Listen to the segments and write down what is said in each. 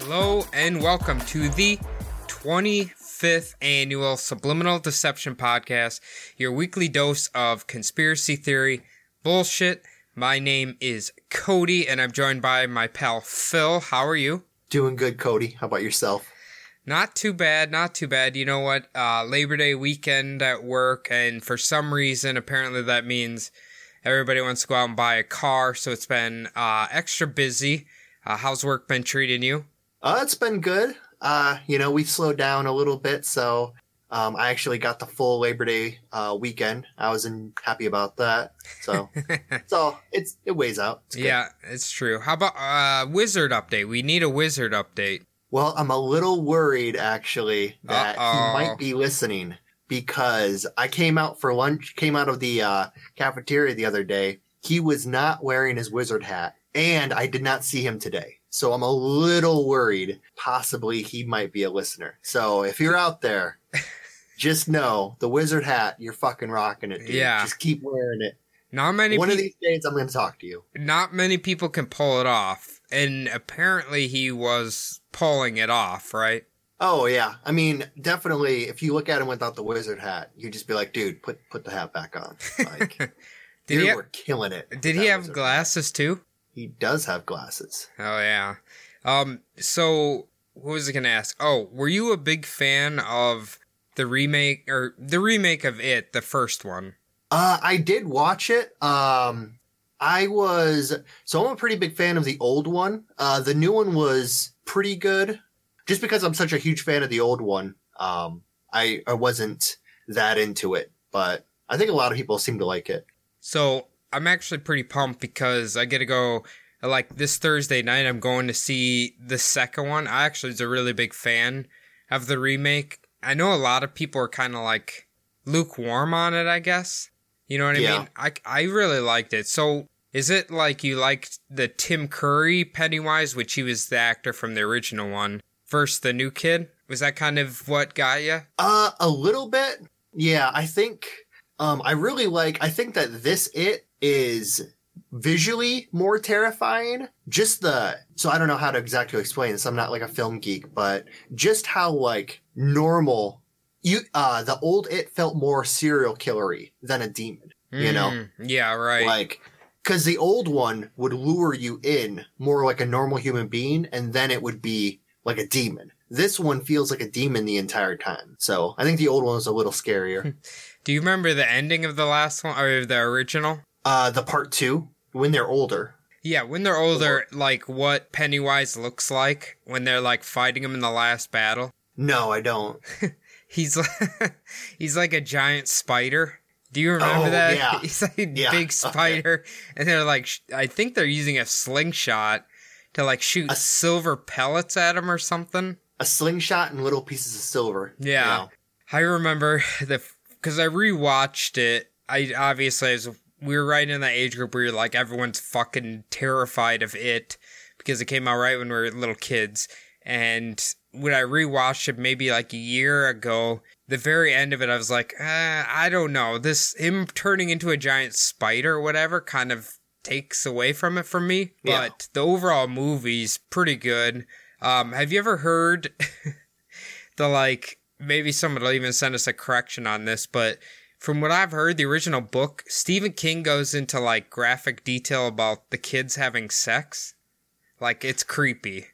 Hello and welcome to the 25th annual Subliminal Deception Podcast, your weekly dose of conspiracy theory bullshit. My name is Cody and I'm joined by my pal Phil. How are you? Doing good, Cody. How about yourself? Not too bad, not too bad. You know what? Uh, Labor Day weekend at work, and for some reason, apparently that means everybody wants to go out and buy a car, so it's been uh, extra busy. Uh, how's work been treating you? Uh, it's been good. Uh, you know, we've slowed down a little bit, so um, I actually got the full Labor Day uh, weekend. I was in, happy about that. So, so it's it weighs out. It's good. Yeah, it's true. How about uh, wizard update? We need a wizard update. Well, I'm a little worried actually that Uh-oh. he might be listening because I came out for lunch, came out of the uh, cafeteria the other day. He was not wearing his wizard hat, and I did not see him today. So I'm a little worried. Possibly he might be a listener. So if you're out there, just know the wizard hat, you're fucking rocking it, dude. Yeah. Just keep wearing it. Not many. One pe- of these days, I'm going to talk to you. not many people can pull it off, and apparently he was pulling it off. Right? Oh yeah, I mean, definitely. If you look at him without the wizard hat, you'd just be like, dude, put put the hat back on. Like, Did dude, he ha- we're killing it. Did he have wizard hat. glasses too? He does have glasses. Oh yeah. Um. So what was I gonna ask? Oh, were you a big fan of the remake or the remake of it, the first one? Uh, I did watch it. Um, I was so I'm a pretty big fan of the old one. Uh, the new one was pretty good, just because I'm such a huge fan of the old one. Um, I I wasn't that into it, but I think a lot of people seem to like it. So I'm actually pretty pumped because I get to go. Like this Thursday night, I'm going to see the second one. I actually was a really big fan of the remake. I know a lot of people are kind of like lukewarm on it. I guess you know what I Yeah. mean. I I really liked it. So is it like you liked the Tim Curry Pennywise, which he was the actor from the original one, versus the new kid? Was that kind of what got you? Uh, a little bit. Yeah, I think. Um, I really like. I think that this it is visually more terrifying. Just the. So I don't know how to exactly explain this. I'm not like a film geek, but just how like normal you. Uh, the old it felt more serial killery than a demon. You know, Mm, yeah, right. like. Because the old one would lure you in more like a normal human being, and then it would be like a demon. This one feels like a demon the entire time. So I think the old one was a little scarier. Do you remember the ending of the last one or the original? uh, the part two, when they're older. Yeah, when they're older, like what Pennywise looks like when they're like fighting him in the last battle. No, I don't. He's like, he's like a giant spider. Do you remember Oh, that? yeah. He's like a Yeah, big okay. spider, and they're like, sh- I think they're using a slingshot to like shoot A- silver pellets at him or something. A slingshot and little pieces of silver. you Yeah. know. I remember the because I rewatched it. I obviously as we were right in that age group where you're like everyone's fucking terrified of it because it came out right when we were little kids. And when I rewatched it maybe like a year ago, the very end of it, I was like, uh, I don't know. This him turning into a giant spider or whatever kind of takes away from it for me. Yeah. But the overall movie's pretty good. Um, have you ever heard the like maybe someone will even send us a correction on this, but from what I've heard, the original book, Stephen King goes into like graphic detail about the kids having sex. Like it's creepy.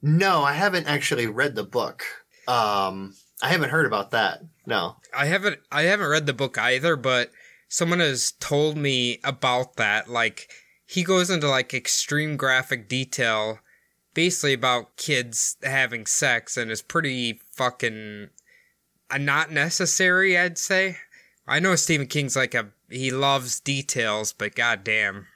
No, I haven't actually read the book. Um, I haven't heard about that. No. I haven't I haven't read the book either, but someone has told me about that. Like he goes into like extreme graphic detail basically about kids having sex and is pretty fucking uh, not necessary, I'd say. I know Stephen King's like a he loves details, but goddamn,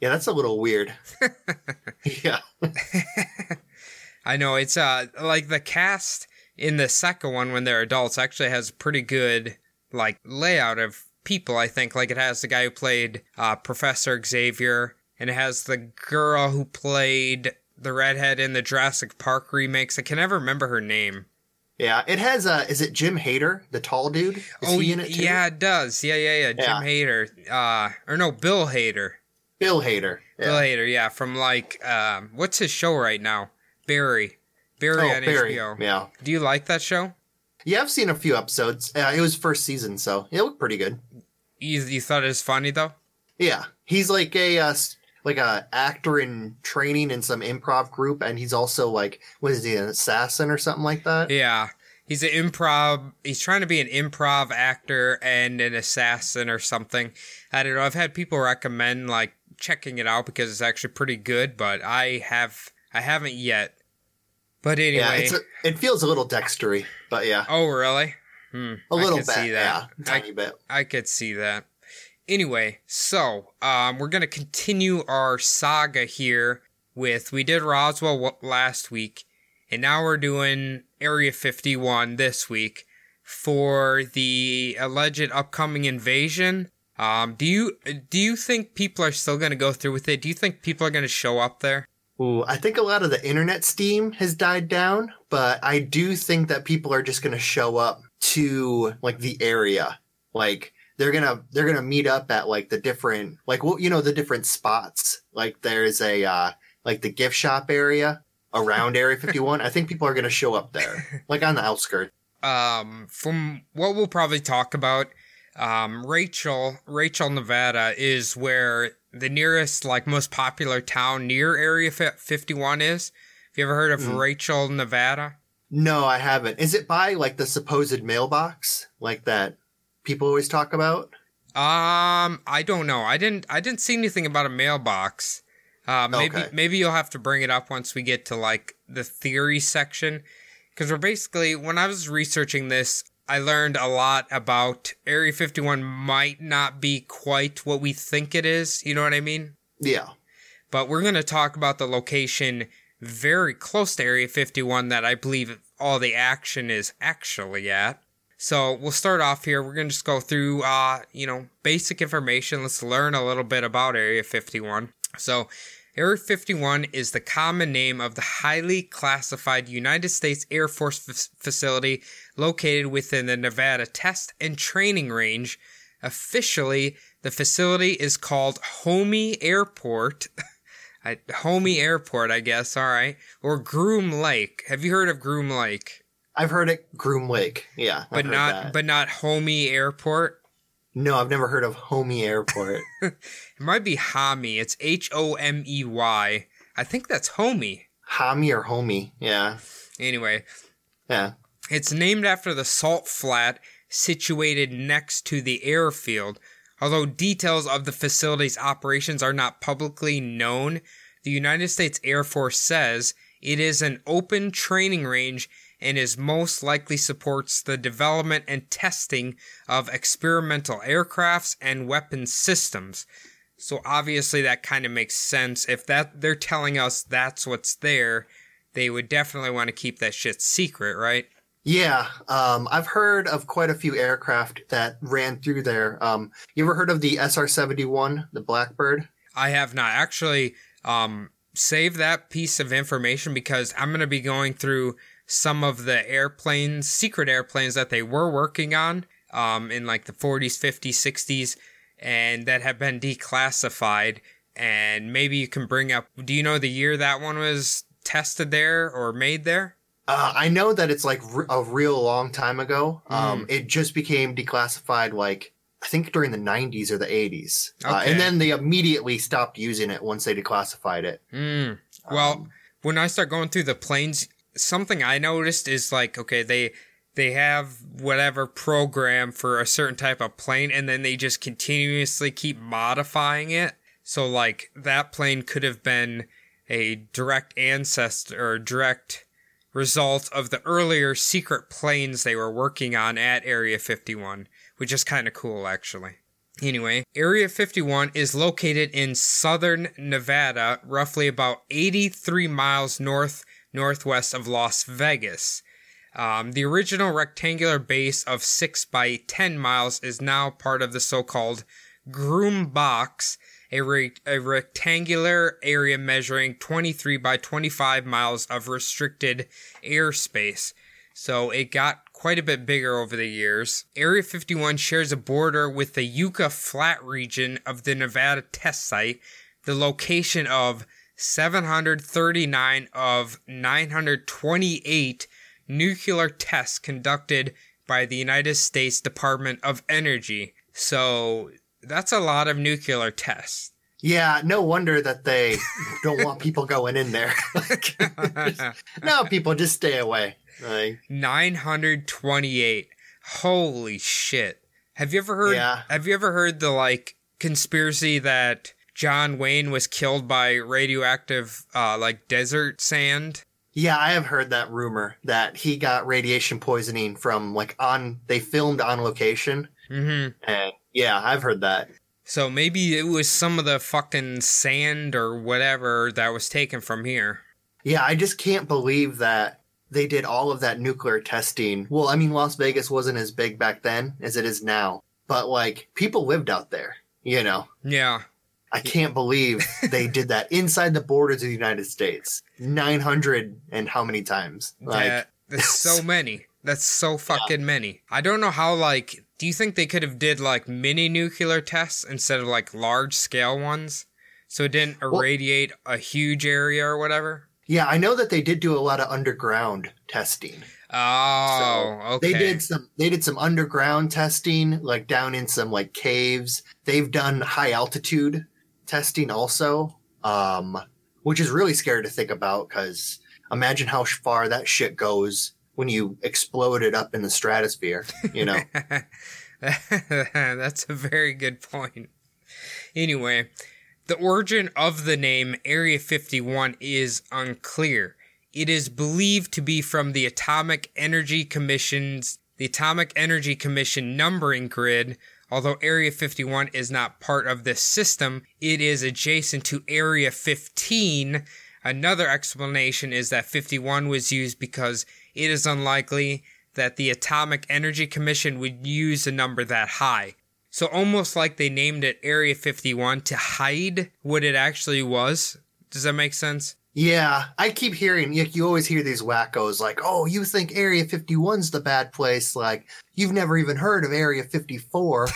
Yeah, that's a little weird. yeah. I know it's uh like the cast in the second one when they're adults actually has pretty good like layout of people. I think like it has the guy who played uh, Professor Xavier, and it has the girl who played the redhead in the Jurassic Park remakes. I can never remember her name. Yeah, it has uh is it Jim Hader, the tall dude? Is oh he in it too? yeah, it does. Yeah, yeah, yeah. Jim Yeah. Hader. Uh, or no, Bill Hader. Bill Hader. Bill Yeah. Hader. Yeah, from like um, what's his show right now? Barry. Barry Oh, on Barry. HBO. Yeah. Do you like that show? Yeah, I've seen a few episodes. Uh, it was first season, so it looked pretty good. You, you thought it was funny though? Yeah, he's like a uh, like a actor in training in some improv group, and he's also like what is he an assassin or something like that? Yeah. He's an improv. He's trying to be an improv actor and an assassin or something. I don't know. I've had people recommend like checking it out because it's actually pretty good, but I have I haven't yet. But anyway, Yeah, it's a, it feels a little Dextery, but yeah, oh really? Hmm, a I little bit. see that. Yeah, tiny bit. I could see that. Anyway, so um, we're gonna continue our saga here with we did Roswell w- last week, and now we're doing Area 51 this week for the alleged upcoming invasion. Um, do you do you think people are still gonna go through with it? Do you think people are gonna show up there? Ooh, I think a lot of the internet steam has died down, but I do think that people are just going to show up to like the area. Like they're going to they're going to meet up at like the different like what you know the different spots. Like there's a uh like the gift shop area around Area 51. I think people are going to show up there. Like on the outskirts. um, from what we'll probably talk about, um, Rachel, Rachel, Nevada is where the nearest, like, most popular town near Area 51 is. Have you ever heard of Rachel, Nevada? No, I haven't. Is it by like the supposed mailbox like that people always talk about? Um, I don't know. I didn't, I didn't see anything about a mailbox. Uh, maybe, Okay. maybe you'll have to bring it up once we get to like the theory section. Cause we're basically, when I was researching this, I learned a lot about Area 51 might not be quite what we think it is. You know what I mean? Yeah. But we're going to talk about the location very close to Area 51 that I believe all the action is actually at. So we'll start off here. We're going to just go through, uh, you know, basic information. Let's learn a little bit about Area 51. So, Area 51 is the common name of the highly classified United States Air Force f- facility located within the Nevada Test and Training Range. Officially, the facility is called Homey Airport. I, Homey Airport, I guess. All right. Or Groom Lake. Have you heard of Groom Lake? I've heard it Groom Lake. Yeah. I've But not, that. but not Homey Airport. No, I've never heard of Homey Airport. It might be Homey. It's H O M E Y. I think that's Homey. Homey or Homey. Yeah. Anyway, Yeah. It's named after the salt flat situated next to the airfield. Although details of the facility's operations are not publicly known, the United States Air Force says it is an open training range and is most likely supports the development and testing of experimental aircrafts and weapon systems. So obviously that kind of makes sense. If that they're telling us that's what's there, they would definitely want to keep that shit secret, right? Yeah. Um, I've heard of quite a few aircraft that ran through there. Um, you ever heard of the SR 71, the Blackbird? I have not actually um save that piece of information because I'm going to be going through some of the airplanes, secret airplanes that they were working on um in like the 40s, 50s, 60s and that have been declassified and maybe you can bring up do you know the year that one was tested there or made there? Uh, I know that it's like r- a real long time ago. Hmm. Um, It just became declassified like, I think during the 90s or the 80s. Uh, and then they immediately stopped using it once they declassified it. Mm. Well, when I start going through the planes, something I noticed is like, okay, they they have whatever program for a certain type of plane, and then they just continuously keep modifying it. So, like that plane could have been a direct ancestor or direct result of the earlier secret planes they were working on at Area 51, which is kind of cool actually. Anyway, Area 51 is located in southern Nevada, roughly about 83 miles north northwest of Las Vegas. Um, the original rectangular base of 6 by 10 miles is now part of the so called Groom Box, a, re- a rectangular area measuring 23 by 25 miles of restricted airspace. So it got quite a bit bigger over the years. Area 51 shares a border with the Yucca Flat region of the Nevada test site, the location of 739 of 928 nuclear tests conducted by the United States Department of Energy. So that's a lot of nuclear tests. Yeah, no wonder that they don't want people going in there. No, people just stay away. Like, 928. Holy shit. Have you ever heard Yeah. have you ever heard the like conspiracy that John Wayne was killed by radioactive uh like desert sand? yeah, I have heard that rumor that he got radiation poisoning from like on they filmed on location, Mhm. and yeah, I've heard that. So maybe it was some of the fucking sand or whatever that was taken from here. Yeah, I just can't believe that they did all of that nuclear testing. Well, I mean, Las Vegas wasn't as big back then as it is now, but like people lived out there, you know. Yeah. I can't believe they did that inside the borders of the United States. 900 and how many times? Like, that, that's so many. That's so fucking many. I don't know how like do you think they could have did like mini nuclear tests instead of like large scale ones? So it didn't irradiate a huge area or whatever? yeah, I know that they did do a lot of underground testing. Oh, So okay. They did some they did some underground testing, like down in some like caves. They've done high altitude testing also. Um which is really scary to think about because imagine how far that shit goes when you explode it up in the stratosphere, you know. That's a very good point. Anyway, the origin of the name Area 51 is unclear. It is believed to be from the Atomic Energy Commission's the Atomic Energy Commission numbering grid. Although Area 51 is not part of this system, it is adjacent to Area 15. Another explanation is that 51 was used because it is unlikely that the Atomic Energy Commission would use a number that high. So almost like they named it Area 51 to hide what it actually was. Does that make sense? Yeah, I keep hearing you, you always hear these wackos like, "Oh, you think Area 51's the bad place? Like, you've never even heard of Area 54."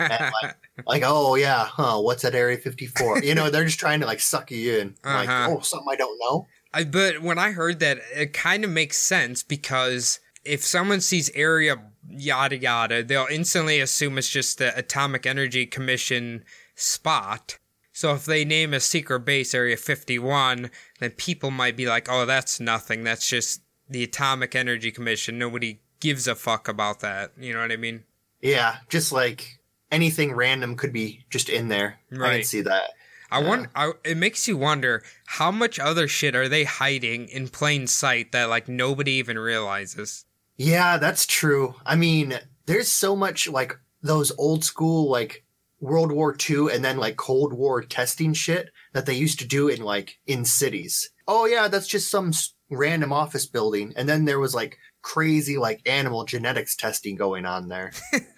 like, like, "Oh yeah, huh? What's at Area 54?" You know, they're just trying to like suck you in. Like, Uh-huh. "Oh, something I don't know." I, but when I heard that, it kind of makes sense because if someone sees area yada yada, they'll instantly assume it's just the Atomic Energy Commission spot. So if they name a secret base Area 51, then people might be like, oh, that's nothing. That's just the Atomic Energy Commission. Nobody gives a fuck about that. You know what I mean? Yeah, just like anything random could be just in there. I Right. can see that. I Yeah. want. I, it makes you wonder how much other shit are they hiding in plain sight that like nobody even realizes. Yeah, that's true. I mean, there's so much like those old school like World War II and then like Cold War testing shit that they used to do in like in cities. Oh yeah, that's just some random office building and then there was like crazy like animal genetics testing going on there.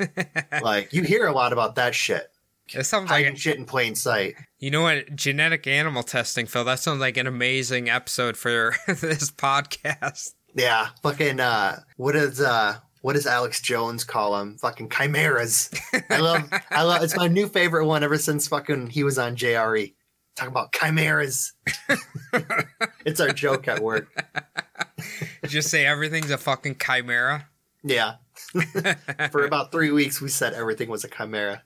like you hear a lot about that shit. It sounds like Hiding shit in plain sight. you know what genetic animal testing, Phil. That sounds like an amazing episode for this podcast. Yeah, fucking uh what is uh what does Alex Jones call them? Fucking chimeras. I love I love it's my new favorite one ever since fucking he was on JRE. Talk about chimeras. it's our joke at work. Just say everything's a fucking chimera. Yeah. For about three weeks we said everything was a chimera.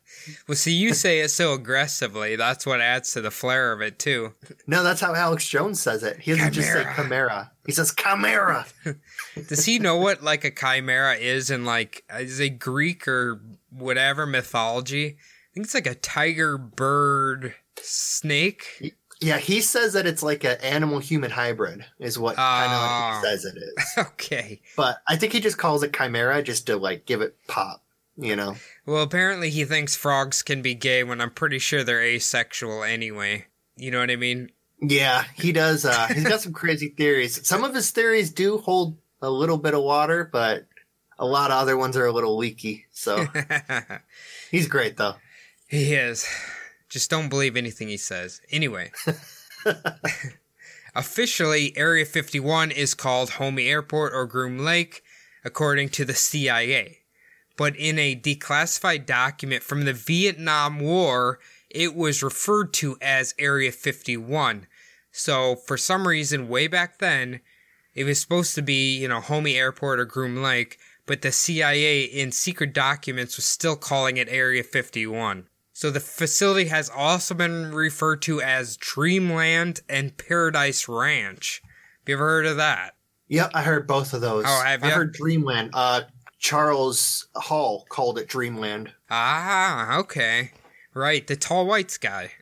Well, see, you say it so aggressively. That's what adds to the flair of it too. No, that's how Alex Jones says it. He doesn't just say Chimera. chimera. He says chimera. Does he know what like a chimera is in like is it Greek or whatever mythology? I think it's like a tiger bird snake. Yeah, he says that it's like an animal human hybrid, is what kind of Ah. like he says it is. Okay. But I think he just calls it chimera just to like give it pop. you know. Well, apparently he thinks frogs can be gay when I'm pretty sure they're asexual anyway. You know what I mean? Yeah, he does. Uh, he's got some crazy theories. Some of his theories do hold a little bit of water, but a lot of other ones are a little leaky. So he's great, though. he is. Just don't believe anything he says. Anyway. Officially, Area 51 is called Homey Airport or Groom Lake, according to the CIA. But in a declassified document from the Vietnam War, it was referred to as Area 51. So, for some reason, way back then, it was supposed to be, you know, Homey Airport or Groom Lake, but the CIA in secret documents was still calling it Area 51. So the facility has also been referred to as Dreamland and Paradise Ranch. Have you ever heard of that? Yep, I heard both of those. Oh, have I ya? heard Dreamland. Uh, Charles Hall called it Dreamland. Ah, okay. Right, the tall whites guy.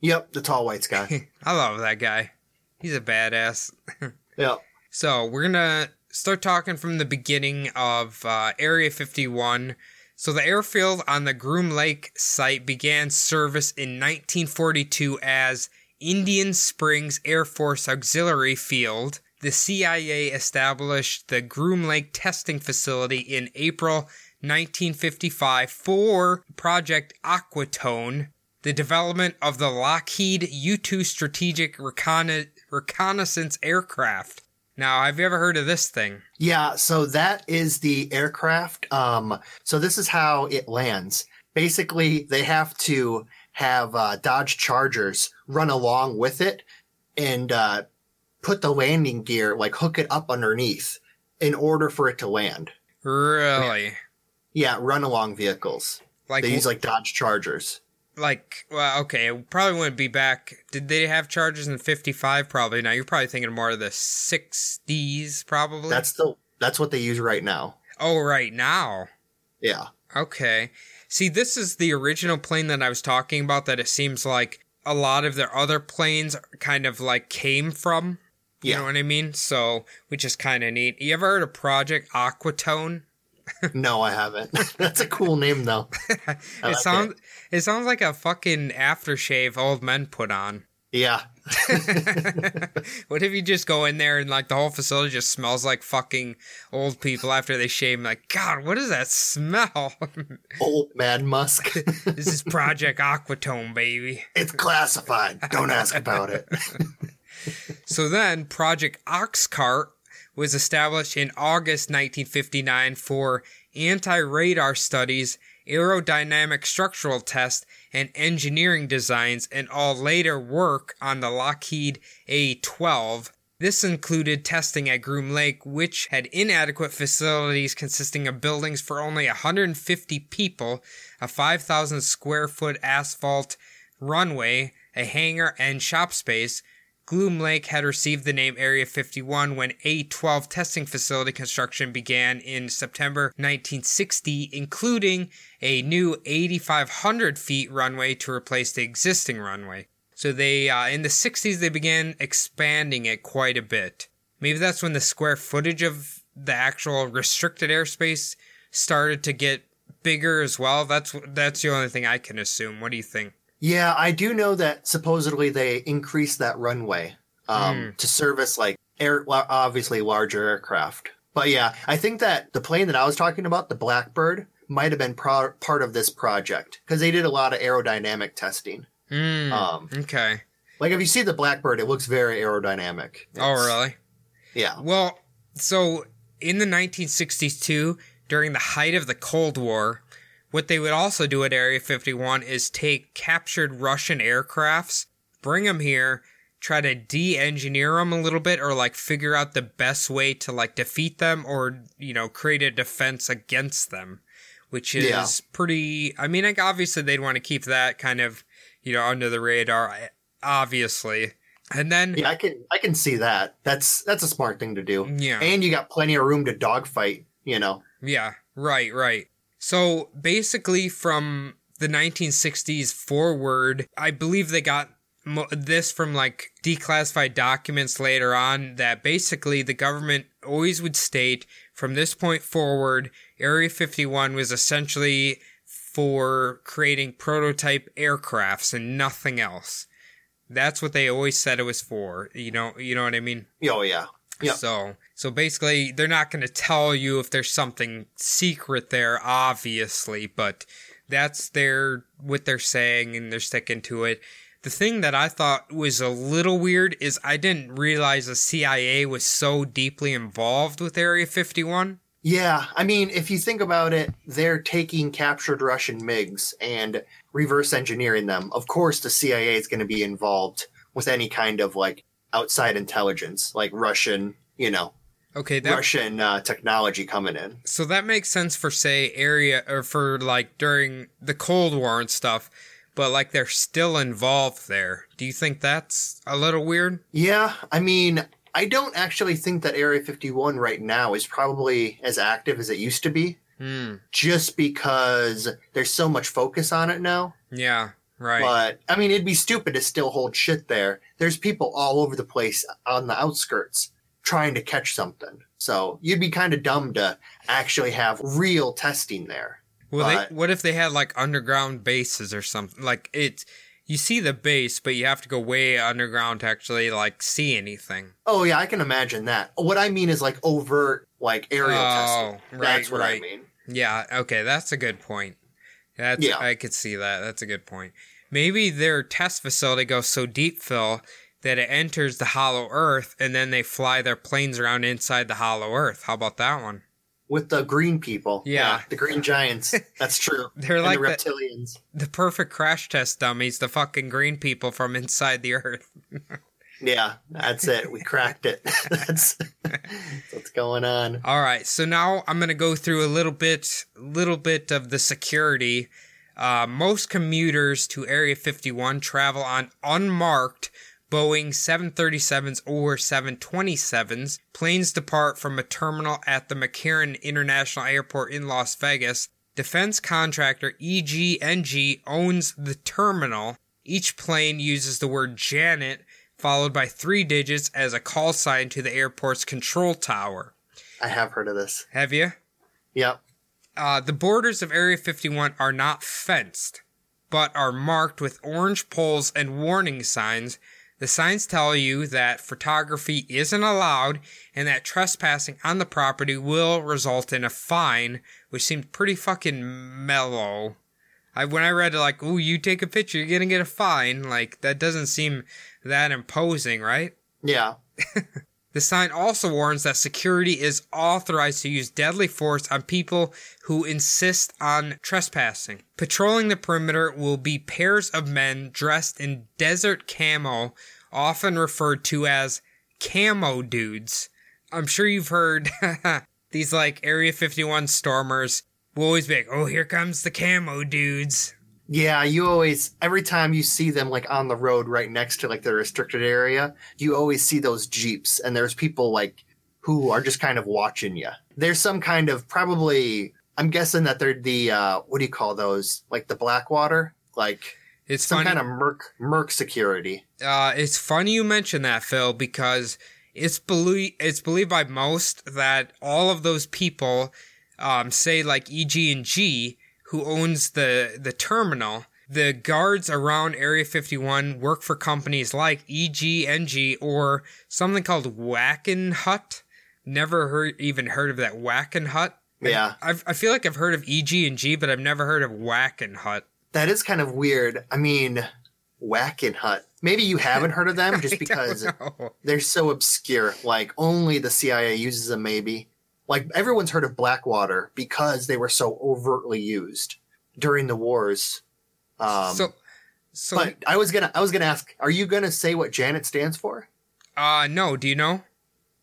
Yep, the tall whites guy. I love that guy. He's a badass. yep. So we're gonna start talking from the beginning of uh, Area 51. So the airfield on the Groom Lake site began service in 1942 as Indian Springs Air Force Auxiliary Field. The CIA established the Groom Lake Testing Facility in April 1955 for Project Aquatone, the development of the Lockheed U 2 Strategic Reconna- Reconnaissance Aircraft. Now, have you ever heard of this thing? Yeah, so that is the aircraft. Um, so this is how it lands. Basically, they have to have uh, Dodge Chargers run along with it and uh, put the landing gear, like hook it up underneath in order for it to land. Really? Yeah, run along vehicles. Like, They use like Dodge Chargers. Like, well, okay, it probably wouldn't be back. Did they have Chargers in 55? Probably now You're probably thinking more of the 60s, probably. That's the that's what they use right now. oh, right now. Yeah. Okay. See, this is the original plane that I was talking about that it seems like a lot of their other planes kind of like came from. You Yeah. know what I mean? So, which is kind of neat. You ever heard of Project Aquatone? No, I haven't. That's a cool name though. It like sounds it sounds like a fucking aftershave old men put on. Yeah. what if you just go in there and like the whole facility just smells like fucking old people after they shave? Like, God, what is that smell? Old Mad Musk. this is Project Aquatone, baby. it's classified. Don't ask about it. So then, Project Oxcart was established in August 1959 for anti radar studies, aerodynamic structural tests, and engineering designs, and all later work on the Lockheed A 12. This included testing at Groom Lake, which had inadequate facilities consisting of buildings for only 150 people, a 5,000 square foot asphalt runway, a hangar, and shop space. Groom Lake had received the name Area 51 when A12 testing facility construction began in September 1960, including a new 8,500 feet runway to replace the existing runway. So they, uh, in the 60s, they began expanding it quite a bit. Maybe that's when the square footage of the actual restricted airspace started to get bigger as well. That's that's the only thing I can assume. What do you think? Yeah, I do know that supposedly they increased that runway um, to service like air, obviously larger aircraft. But yeah, I think that the plane that I was talking about, the Blackbird, might have been pro- part of this project because they did a lot of aerodynamic testing. Hmm. Um, Okay. like if you see the Blackbird, it looks very aerodynamic. Oh, really? Yeah. Well, so in the 1960s too, during the height of the Cold War, what they would also do at Area 51 is take captured Russian aircrafts, bring them here, try to de-engineer them a little bit, or like figure out the best way to like defeat them, or you know create a defense against them, which is Yeah. pretty. I mean, like obviously they'd want to keep that kind of you know under the radar, eh, obviously, and then Yeah, I can I can see that. That's that's a smart thing to do. Yeah. And you got plenty of room to dogfight, you know. Yeah, right, right. So basically, from the 1960s forward, I believe they got mo- this from like declassified documents later on that basically the government always would state from this point forward, Area 51 was essentially for creating prototype aircrafts and nothing else. That's what they always said it was for. You know, you know what I mean? Oh yeah. So, so basically, they're not going to tell you if there's something secret there, obviously, but that's their what they're saying, and they're sticking to it. The thing that I thought was a little weird is I didn't realize the CIA was so deeply involved with Area 51. Yeah, I mean, if you think about it, they're taking captured Russian MiGs and reverse engineering them. Of course, the CIA is going to be involved with any kind of like outside intelligence, like Russian, you know, Okay, that Russian uh, technology coming in. so that makes sense for say area or for like during the Cold War and stuff, but like they're still involved there. Do you think that's a little weird? Yeah, I mean, I don't actually think that Area 51 right now is probably as active as it used to be, Hmm. just because there's so much focus on it now. Yeah. Right. But I mean, it'd be stupid to still hold shit there. There's people all over the place on the outskirts trying to catch something. So you'd be kind of dumb to actually have real testing there. Well, But- they, what if they had like underground bases or something? Like it's you see the base, but you have to go way underground to actually like see anything. Oh yeah, I can imagine that. What I mean is like overt, like aerial Oh, testing. right, That's what I right. mean. Yeah. Okay, that's a good point. That's Yeah. I could see that. That's a good point. Maybe their test facility goes so deep, Phil, that it enters the hollow Earth, and then they fly their planes around inside the hollow Earth. How about that one? With the green people. Yeah. the green giants. That's true. They're and like the the- reptilians. The perfect crash test dummies, the fucking green people from inside the Earth. Yeah, that's it. We cracked it. that's, that's what's going on. All right, so now I'm gonna go through a little bit, little bit of the security. Uh, most commuters to Area 51 travel on unmarked Boeing 737s or 727s. Planes depart from a terminal at the McCarran International Airport in Las Vegas. Defense contractor EG&G owns the terminal. Each plane uses the word Janet, followed by three digits as a call sign to the airport's control tower. I have heard of this. Have you? Yep. Uh, the borders of Area 51 are not fenced, but are marked with orange poles and warning signs. The signs tell you that photography isn't allowed and that trespassing on the property will result in a fine, which seemed pretty fucking mellow. I when I read it, like, "Ooh, you take a picture, you're gonna get a fine." Like that doesn't seem that imposing, right? Yeah. The sign also warns that security is authorized to use deadly force on people who insist on trespassing. Patrolling the perimeter will be pairs of men dressed in desert camo, often referred to as camo dudes. I'm sure you've heard these like Area 51 stormers will always be like, oh, here comes the camo dudes. Yeah, you always every time you see them like on the road right next to like the restricted area, you always see those jeeps and there's people like who are just kind of watching you. There's some kind of probably I'm guessing that they're the uh what do you call those? Like the Blackwater? Like It's some funny. kind of merc merc security. uh, it's funny you mention that, Phil, because it's believe it's believed by most that all of those people, um, say like EG and G, who owns the the terminal, the guards around Area 51 work for companies like EG and G or something called Wackenhut. Never heard even heard of that Wackenhut. Yeah. I've, I feel like I've heard of EG and G, but I've never heard of Wackenhut. That is kind of weird. I mean, Whackin' Hut. Maybe you haven't heard of them just because they're so obscure. Like only the CIA uses them. Maybe like everyone's heard of Blackwater because they were so overtly used during the wars. Um, so, so but I was gonna I was gonna ask, are you gonna say what Janet stands for? uh, no, do you know?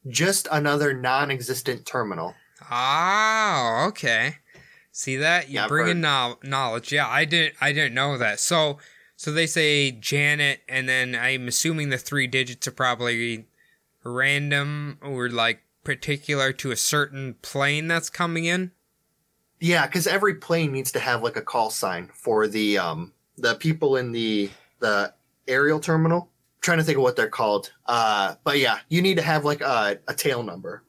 Just another non-existent terminal. Ah, okay. See that you Yeah, bring in no- knowledge. Yeah, I didn't. I didn't know that. So, so they say Janet, and then I'm assuming the three digits are probably random or like particular to a certain plane that's coming in. Yeah, because every plane needs to have like a call sign for the um the people in the the aerial terminal. trying to think of what they're called. Uh, but yeah, you need to have like a, a tail number.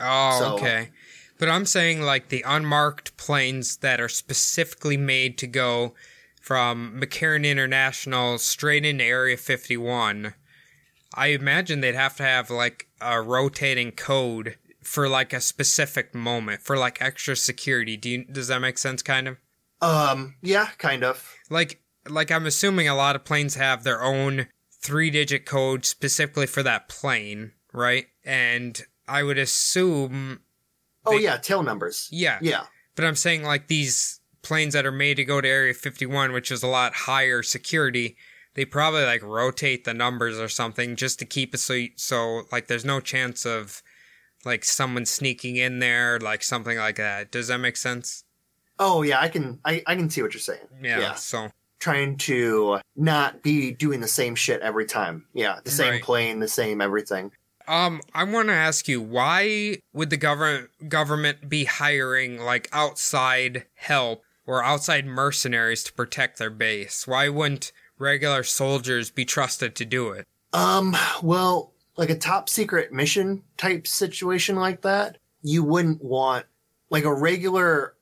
Oh, So- okay. But I'm saying like the unmarked planes that are specifically made to go from McCarran International straight into Area 51. I imagine they'd have to have like a rotating code for like a specific moment for like extra security. Do you, does that make sense kind of? Um, yeah, kind of. Like like I'm assuming a lot of planes have their own 3-digit code specifically for that plane, right? And I would assume Oh They- yeah, tail numbers. yeah. Yeah. But I'm saying like these planes that are made to go to Area 51, which is a lot higher security, they probably like rotate the numbers or something just to keep it so so like there's no chance of like someone sneaking in there, like something like that. Does that make sense? Oh yeah, I can I, I can see what you're saying. Yeah. So Trying to not be doing the same shit every time. Yeah. The same Right. plane, the same everything. Um, I want to ask you, why would the government government be hiring like outside help or outside mercenaries to protect their base? Why wouldn't regular soldiers be trusted to do it? Um, well, like a top secret mission type situation like that, you wouldn't want like a regular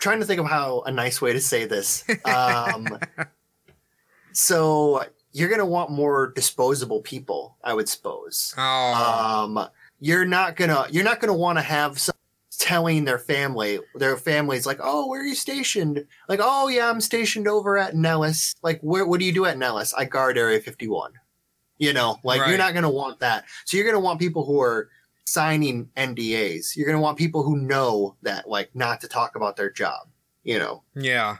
trying to think of how a nice way to say this. Um so you're going to want more disposable people, I would suppose. Oh, Um you're not going to you're not going to want to have some telling their family their family's like oh where are you stationed like oh yeah i'm stationed over at nellis like where what do you do at nellis i guard area 51 you know like Right. you're not going to want that so you're going to want people who are signing ndas you're going to want people who know that like not to talk about their job you know yeah.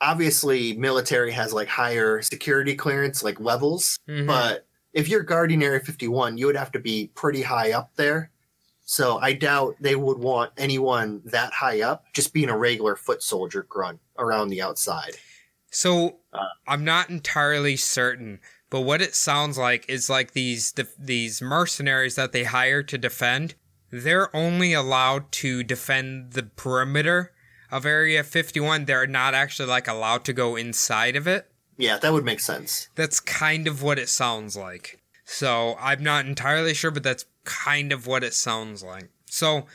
obviously military has like higher security clearance like levels Mhm. but if you're guarding Area 51, you would have to be pretty high up there. So I doubt they would want anyone that high up just being a regular foot soldier grunt around the outside. So Uh, I'm not entirely certain, but what it sounds like is like these these mercenaries that they hire to defend. They're only allowed to defend the perimeter of Area 51. They're not actually like allowed to go inside of it. Yeah, that would make sense. That's kind of what it sounds like. So I'm not entirely sure, but that's kind of what it sounds like. So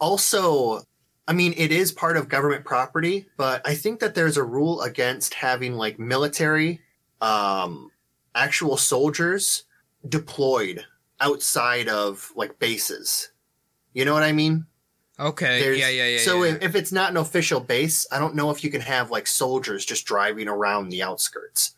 Also, I mean, it is part of government property, but I think that there's a rule against having like military, um, actual soldiers deployed outside of like bases. You know what I mean? okay, There's- yeah, yeah, yeah. So yeah. If, if it's not an official base, I don't know if you can have like soldiers just driving around the outskirts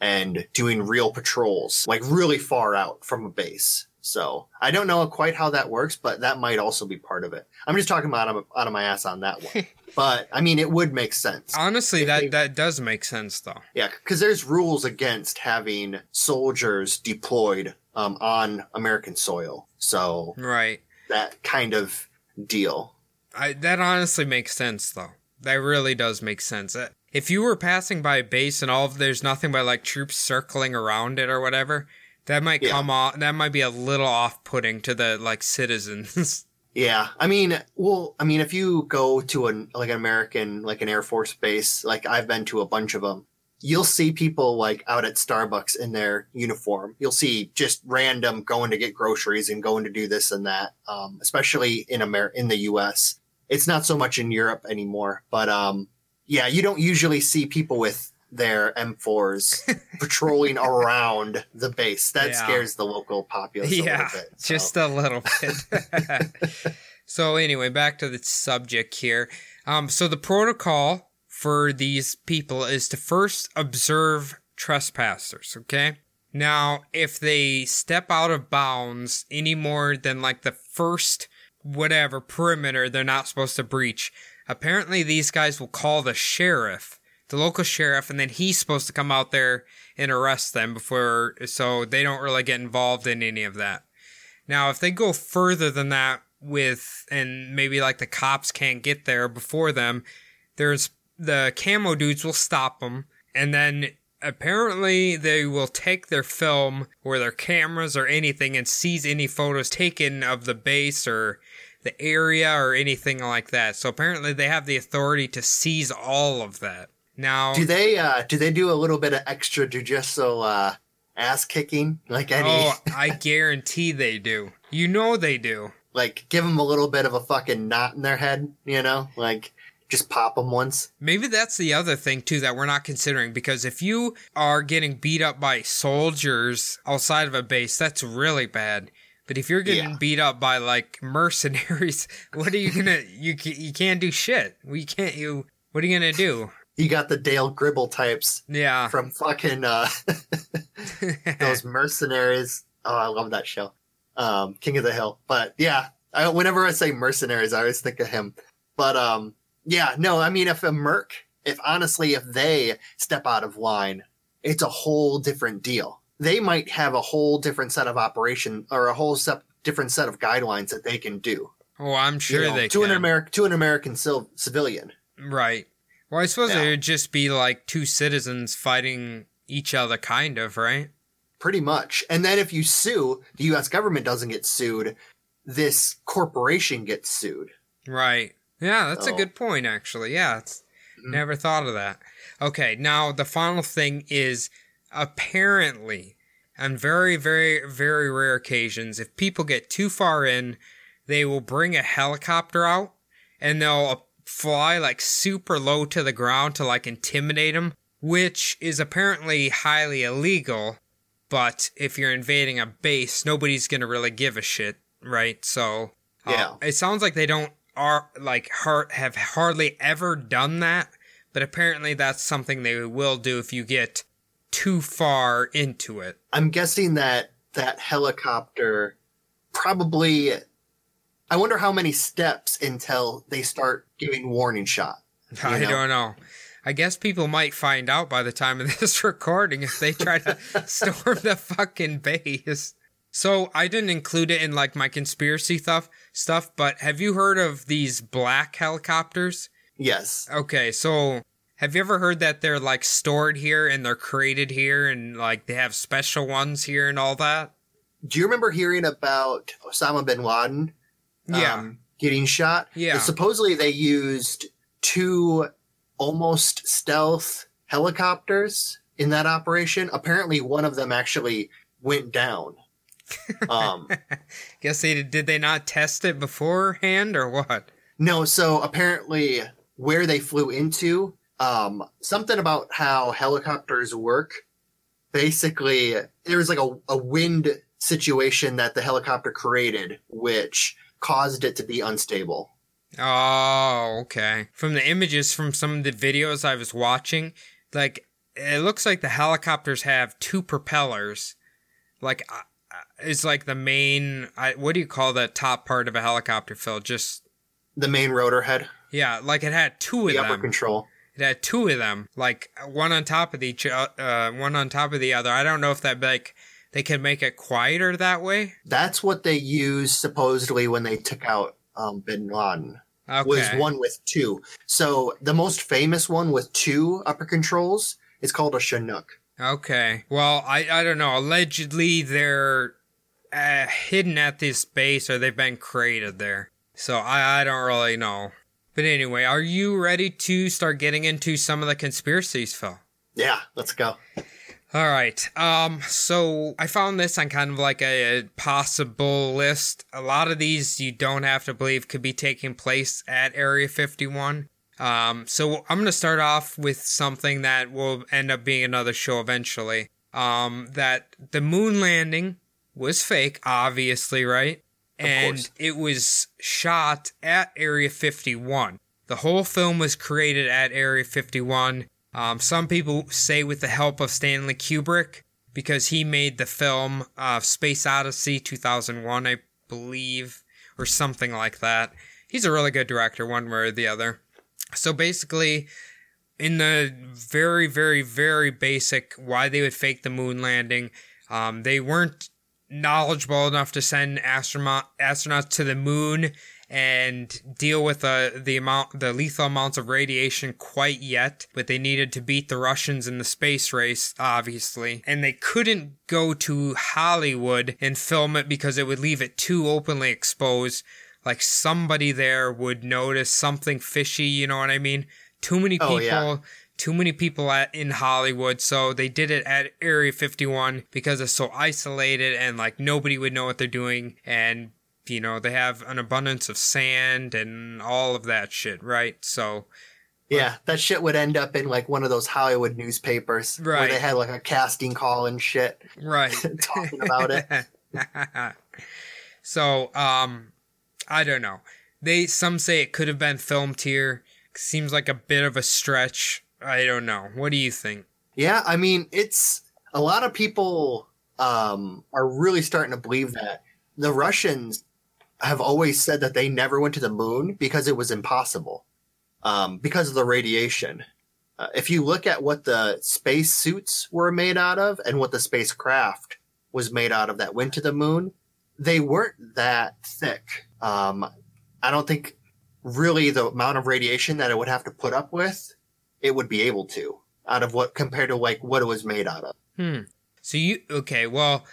and doing real patrols, like really far out from a base. So I don't know quite how that works, but that might also be part of it. I'm just talking about out of, out of my ass on that one. but I mean, it would make sense. honestly, that they- that does make sense though. Yeah, because there's rules against having soldiers deployed um, on American soil. So Right. that kind of deal. I, that honestly makes sense, though. That really does make sense. Uh, If you were passing by a base and all of there's nothing but like troops circling around it or whatever, that might Yeah. come off. That might be a little off-putting to the like citizens. Yeah, I mean, well, I mean, if you go to an like an American, like an Air Force base, like I've been to a bunch of them, you'll see people like out at Starbucks in their uniform. You'll see just random going to get groceries and going to do this and that. Um, especially in Amer in the U.S. It's not so much in Europe anymore, but um, yeah, you don't usually see people with their M4s patrolling around the base. That Yeah. scares the local populace a yeah, little bit. so. just a little bit. so anyway, back to the subject here. Um, so the protocol for these people is to first observe trespassers. Okay. Now, if they step out of bounds any more than like the first whatever perimeter they're not supposed to breach, apparently these guys will call the sheriff, the local sheriff, and then he's supposed to come out there and arrest them before, so they don't really get involved in any of that. Now, if they go further than that with, and maybe like the cops can't get there before them, there's the camo dudes will stop them, and then apparently they will take their film or their cameras or anything and seize any photos taken of the base or the area or anything like that. So apparently they have the authority to seize all of that. Now, Do they uh do they do a little bit of extra extrajudicial uh ass kicking like any oh, I guarantee they do. You know they do. Like, give them a little bit of a fucking knot in their head, you know? Like, just pop them once. Maybe that's the other thing too that we're not considering because if you are getting beat up by soldiers outside of a base, that's really bad. But if you're getting Yeah. beat up by like mercenaries, what are you gonna? You you can't do shit. We can't. You. What are you gonna do? You got the Dale Gribble types Yeah. from fucking uh, those mercenaries. Oh, I love that show. Um, King of the Hill. But yeah, I, whenever I say mercenaries, I always think of him. But um, yeah, no, I mean, if a merc, if honestly, if they step out of line, it's a whole different deal. They might have a whole different set of operation or a whole set, different set of guidelines that they can do. oh, I'm you sure know, they to can. an American to an American civil civilian. right. Well, I suppose Yeah. it would just be like two citizens fighting each other, kind of, right? Pretty much. And then if you sue, the US government doesn't get sued. This corporation gets sued. Right. Yeah, that's a Oh. good point, actually. Yeah, it's Mhm. never thought of that. Okay, now the final thing is apparently, on very, very, very rare occasions, if people get too far in, they will bring a helicopter out and they'll fly like super low to the ground to like intimidate them, which is apparently highly illegal. But if you're invading a base, nobody's gonna really give a shit, right? So, uh, Yeah. it sounds like they don't are like har have hardly ever done that, but apparently that's something they will do if you get too far into it. I'm guessing that that helicopter probably. I wonder how many steps until they start giving warning shot. I know? don't know. I guess people might find out by the time of this recording if they try to storm the fucking base. So I didn't include it in like my conspiracy stuff stuff, but have you heard of these black helicopters? Yes. Okay, so have you ever heard that they're like stored here and they're created here and like they have special ones here and all that? Do you remember hearing about Osama bin Laden? Yeah. um, getting shot. Yeah. Supposedly they used two almost stealth helicopters in that operation. Apparently, one of them actually went down. Um, Guess they did they not test it beforehand or what? no, so apparently where they flew into, um, something about how helicopters work. Basically, there was like a, a wind situation that the helicopter created, which caused it to be unstable. Oh, okay. From the images from some of the videos I was watching, like it looks like the helicopters have two propellers. Like uh, uh, it's like the main. I, what do you call that top part of a helicopter? Phil? Just The main rotor head, yeah, like it had two of the upper control. It had two of them, like one on top of each, uh, uh, one on top of the other. I don't know if that like they can make it quieter that way. That's what they used supposedly when they took out um, Bin Laden. Okay. Was one with two. So the most famous one with two upper controls is called a Chinook. Okay. Well, I I don't know. Allegedly, they're uh, hidden at this base, or they've been created there. So I I don't really know. But anyway, are you ready to start getting into some of the conspiracies, Phil? Yeah, let's go. All right. Um. So I found this on kind of like a, a possible list. A lot of these you don't have to believe could be taking place at Area 51. Um. So I'm gonna start off with something that will end up being another show eventually. Um. That the moon landing was fake, obviously, right? and course. it was shot at Area 51. The whole film was created at Area 51. Um, some people say with the help of Stanley Kubrick because he made the film uh, Space Odyssey 2001, I believe, or something like that. He's a really good director, one way or the other. So basically, in the very, very, very basic why they would fake the moon landing, um, they weren't knowledgeable enough to send astronaut astronauts to the moon and deal with the the amount the lethal amounts of radiation quite yet but they needed to beat the Russians in the space race obviously. And they couldn't go to Hollywood and film it because it would leave it too openly exposed. Like somebody there would notice something fishy you know what I mean? Too many people Oh, yeah. too many people at in Hollywood, so they did it at Area 51 because it's so isolated and like nobody would know what they're doing and you know, they have an abundance of sand and all of that shit, right? So, Yeah, that shit would end up in like one of those Hollywood newspapers right. where they had like a casting call and shit right. talking about it. so, um, I don't know. They some say it could have been filmed here. Seems like a bit of a stretch. I don't know. What do you think? Yeah, I mean, it's a lot of people um, are really starting to believe that the Russians have always said that they never went to the moon because it was impossible um, because of the radiation. Uh, if you look at what the space suits were made out of and what the spacecraft was made out of that went to the moon, they weren't that thick. Um, I don't think really the amount of radiation that it would have to put up with, it would be able to out of what compared to like what it was made out of. Hmm. So you okay? Well,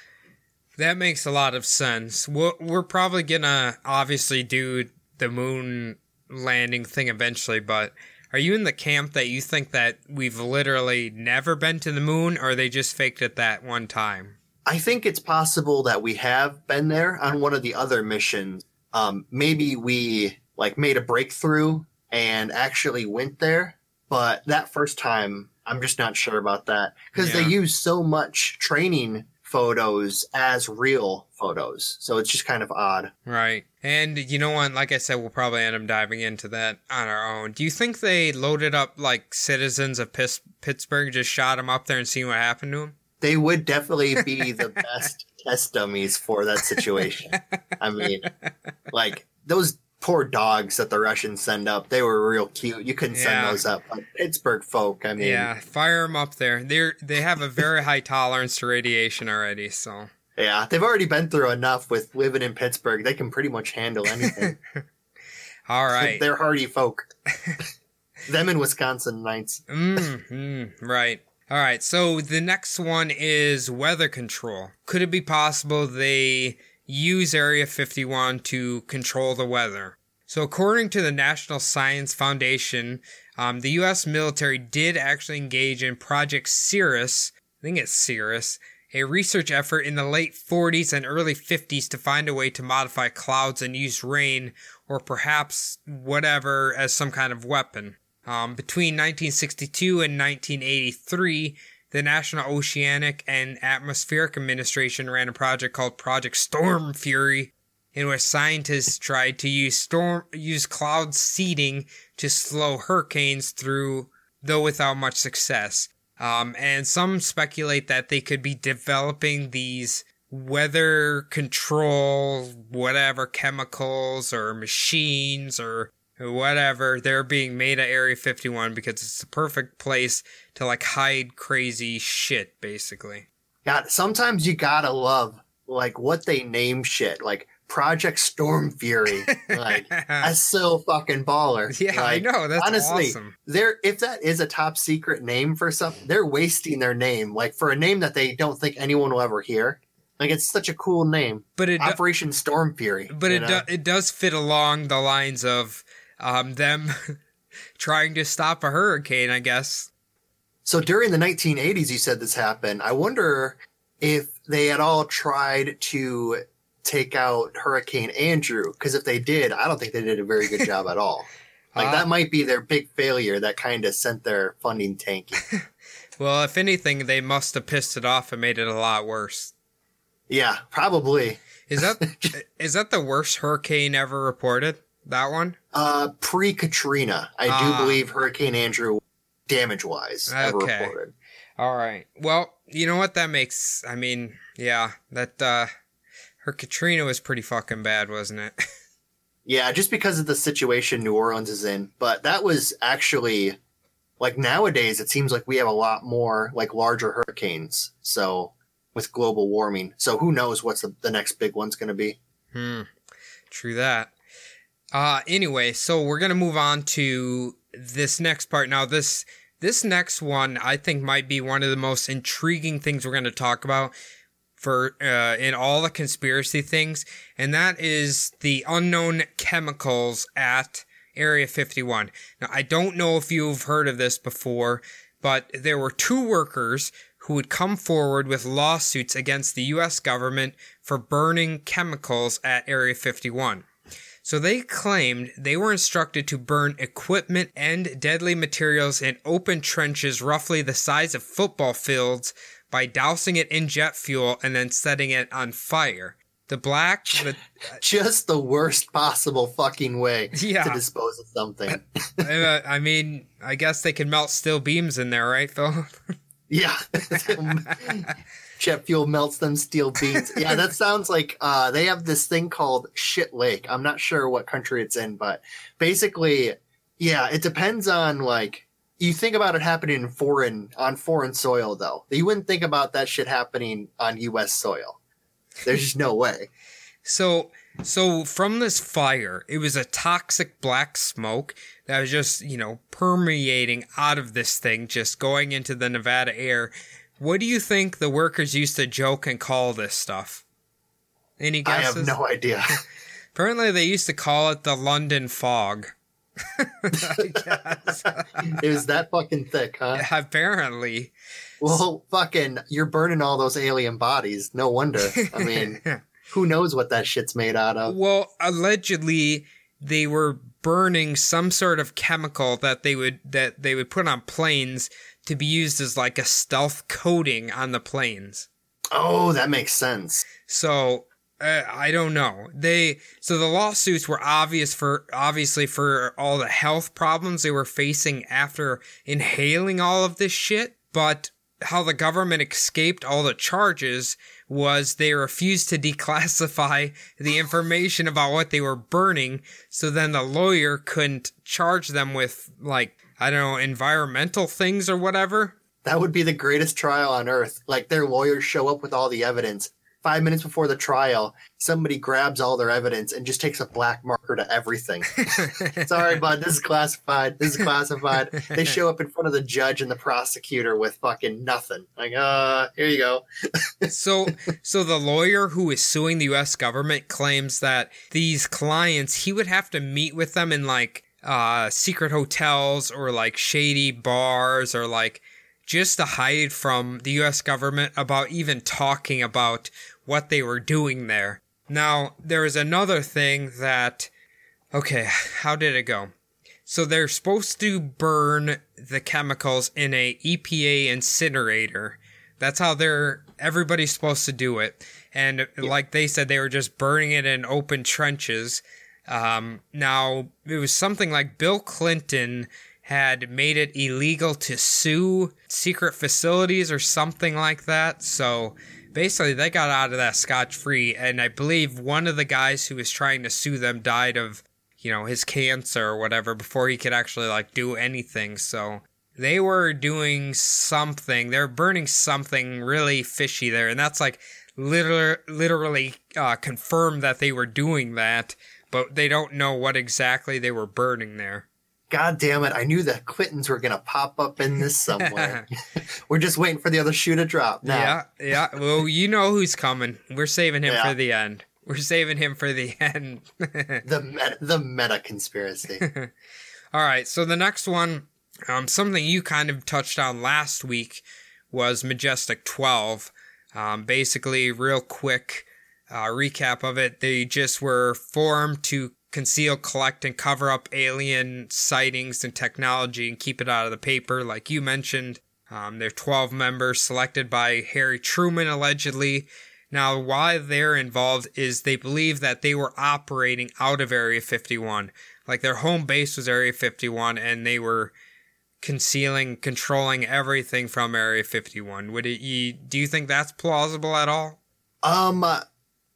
that makes a lot of sense. We're, we're probably gonna obviously do the moon landing thing eventually, but are you in the camp that you think that we've literally never been to the moon, or they just faked it that one time? I think it's possible that we have been there on one of the other missions. Um, maybe we like made a breakthrough and actually went there, but that first time, I'm just not sure about that because Yeah. they use so much training photos as real photos, so it's just kind of odd. Right. And you know what? Like I said, we'll probably end up diving into that on our own. Do you think they loaded up like citizens of Pis- Pittsburgh, just shot them up there and see what happened to them? They would definitely be the best test dummies for that situation. I mean, like those poor dogs that the Russians send up, they were real cute. You couldn't send Yeah. those up. But Pittsburgh folk, I mean, Yeah, fire them up there. They're they have a very high tolerance to radiation already. So yeah, they've already been through enough with living in Pittsburgh. They can pretty much handle anything. all right. They're hardy folk. Them in Wisconsin nights. mm, mm, right. All right. So the next one is weather control. Could it be possible they use Area 51 to control the weather? So according to the National Science Foundation, um, the U.S. military did actually engage in Project Cirrus. I think it's Cirrus. A research effort in the late 40s and early 50s to find a way to modify clouds and use rain or perhaps whatever as some kind of weapon. Um, between 1962 and 1983, the National Oceanic and Atmospheric Administration ran a project called Project Storm Fury, in which scientists tried to use storm use cloud seeding to slow hurricanes through, though without much success. Um, and some speculate that they could be developing these weather control, whatever chemicals or machines or whatever. They're being made at Area 51 because it's the perfect place to like hide crazy shit, basically. God, sometimes you gotta love like what they name shit, like Project Storm Fury. Like that's so fucking baller. Yeah, I know. That's honestly, awesome. they're if that is a top secret name for something, they're wasting their name. Like for a name that they don't think anyone will ever hear. Like it's such a cool name, But it do- Operation Storm Fury. but it do- it does fit along the lines of um, them trying to stop a hurricane, I guess. So during the 1980s, you said this happened. I wonder if they had all tried to take out Hurricane Andrew. Because if they did, I don't think they did a very good job at all. Like Uh, that might be their big failure that kind of sent their funding tanking. Well, if anything, they must have pissed it off and made it a lot worse. yeah, probably. Is that is that the worst hurricane ever reported? That one? Uh, pre Katrina, I Ah. do believe Hurricane Andrew, damage wise, ever Okay. reported. All right. Well, you know what that makes. I mean, yeah, that uh, her Katrina was pretty fucking bad, wasn't it? Yeah, just because of the situation New Orleans is in. But that was actually like nowadays it seems like we have a lot more like larger hurricanes. So with global warming. So who knows what's the, the next big one's going to be. Hmm. True that. Uh anyway, so we're gonna move on to this next part. Now this this next one I think might be one of the most intriguing things we're gonna talk about for uh, in all the conspiracy things, and that is the unknown chemicals at Area 51. Now I don't know if you've heard of this before, but there were two workers who would come forward with lawsuits against the US government for burning chemicals at Area 51. So they claimed they were instructed to burn equipment and deadly materials in open trenches roughly the size of football fields by dousing it in jet fuel and then setting it on fire. The black, the, Just the worst possible fucking way Yeah. to dispose of something. uh, I mean, I guess they can melt steel beams in there, right, Phil? yeah. Jet fuel melts them steel beams. Yeah, that sounds like uh, they have this thing called Shit Lake. I'm not sure what country it's in, but basically, yeah, it depends on like you think about it happening in foreign on foreign soil though. You wouldn't think about that shit happening on US soil. There's just no way. So, so from this fire, it was a toxic black smoke that was just, you know, permeating out of this thing, just going into the Nevada air. What do you think the workers used to joke and call this stuff? Any guesses? I have no idea. Apparently, they used to call it the London fog. I guess. it was that fucking thick, huh? Apparently. Well, fucking, you're burning all those alien bodies. No wonder. I mean, who knows what that shit's made out of? Well, allegedly they were burning some sort of chemical that they would that they would put on planes to be used as like a stealth coating on the planes. Oh, that makes sense. So uh, I don't know. They so the lawsuits were obvious for obviously for all the health problems they were facing after inhaling all of this shit, but how the government escaped all the charges was they refused to declassify the information about what they were burning, so then the lawyer couldn't charge them with like I don't know environmental things or whatever. That would be the greatest trial on earth. Like their lawyers show up with all the evidence. Five minutes before the trial, somebody grabs all their evidence and just takes a black marker to everything. Sorry, bud, this is classified. This is classified. They show up in front of the judge and the prosecutor with fucking nothing. Like, uh, here you go. so so the lawyer who is suing the US government claims that these clients he would have to meet with them in like uh secret hotels or like shady bars or like just to hide from the US government about even talking about what they were doing there. Now, there is another thing that okay, how did it go? So they're supposed to burn the chemicals in a EPA incinerator. That's how they're everybody's supposed to do it. And like they said, they were just burning it in open trenches. Um, now it was something like Bill Clinton had made it illegal to sue secret facilities or something like that. So basically, they got out of that scotch free. And I believe one of the guys who was trying to sue them died of, you know, his cancer or whatever before he could actually like do anything. So they were doing something. They're burning something really fishy there, and that's like literally, literally uh, confirmed that they were doing that, but they don't know what exactly they were burning there. God damn it. I knew the Clintons were going to pop up in this somewhere. we're just waiting for the other shoe to drop now. Yeah, yeah. Well, you know who's coming. We're saving him Yeah. for the end. We're saving him for the end. The meta, the meta conspiracy. All right, so the next one, um, something you kind of touched on last week was Majestic 12. Um, basically, real quick uh, recap of it. They just were formed to conceal, collect, and cover up alien sightings and technology and keep it out of the paper, like you mentioned. Um, they're 12 members selected by Harry Truman, allegedly. Now, why they're involved is they believe that they were operating out of Area 51. Like their home base was Area 51, and they were concealing, controlling everything from Area 51. Would it? You, do you think that's plausible at all? Um, uh,